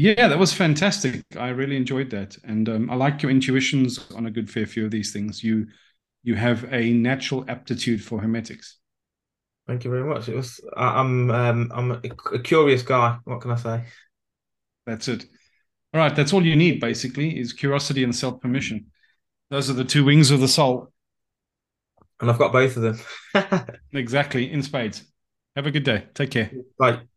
Yeah, that was fantastic. I really enjoyed that, and um, I like your intuitions on a good fair few of these things. You you have a natural aptitude for hermetics. Thank you very much. It was. I'm. Um, I'm a curious guy. What can I say? That's it. All right. That's all you need. Basically, is curiosity and self permission. Those are the two wings of the soul. And I've got both of them. (laughs) exactly in spades. Have a good day. Take care. Bye.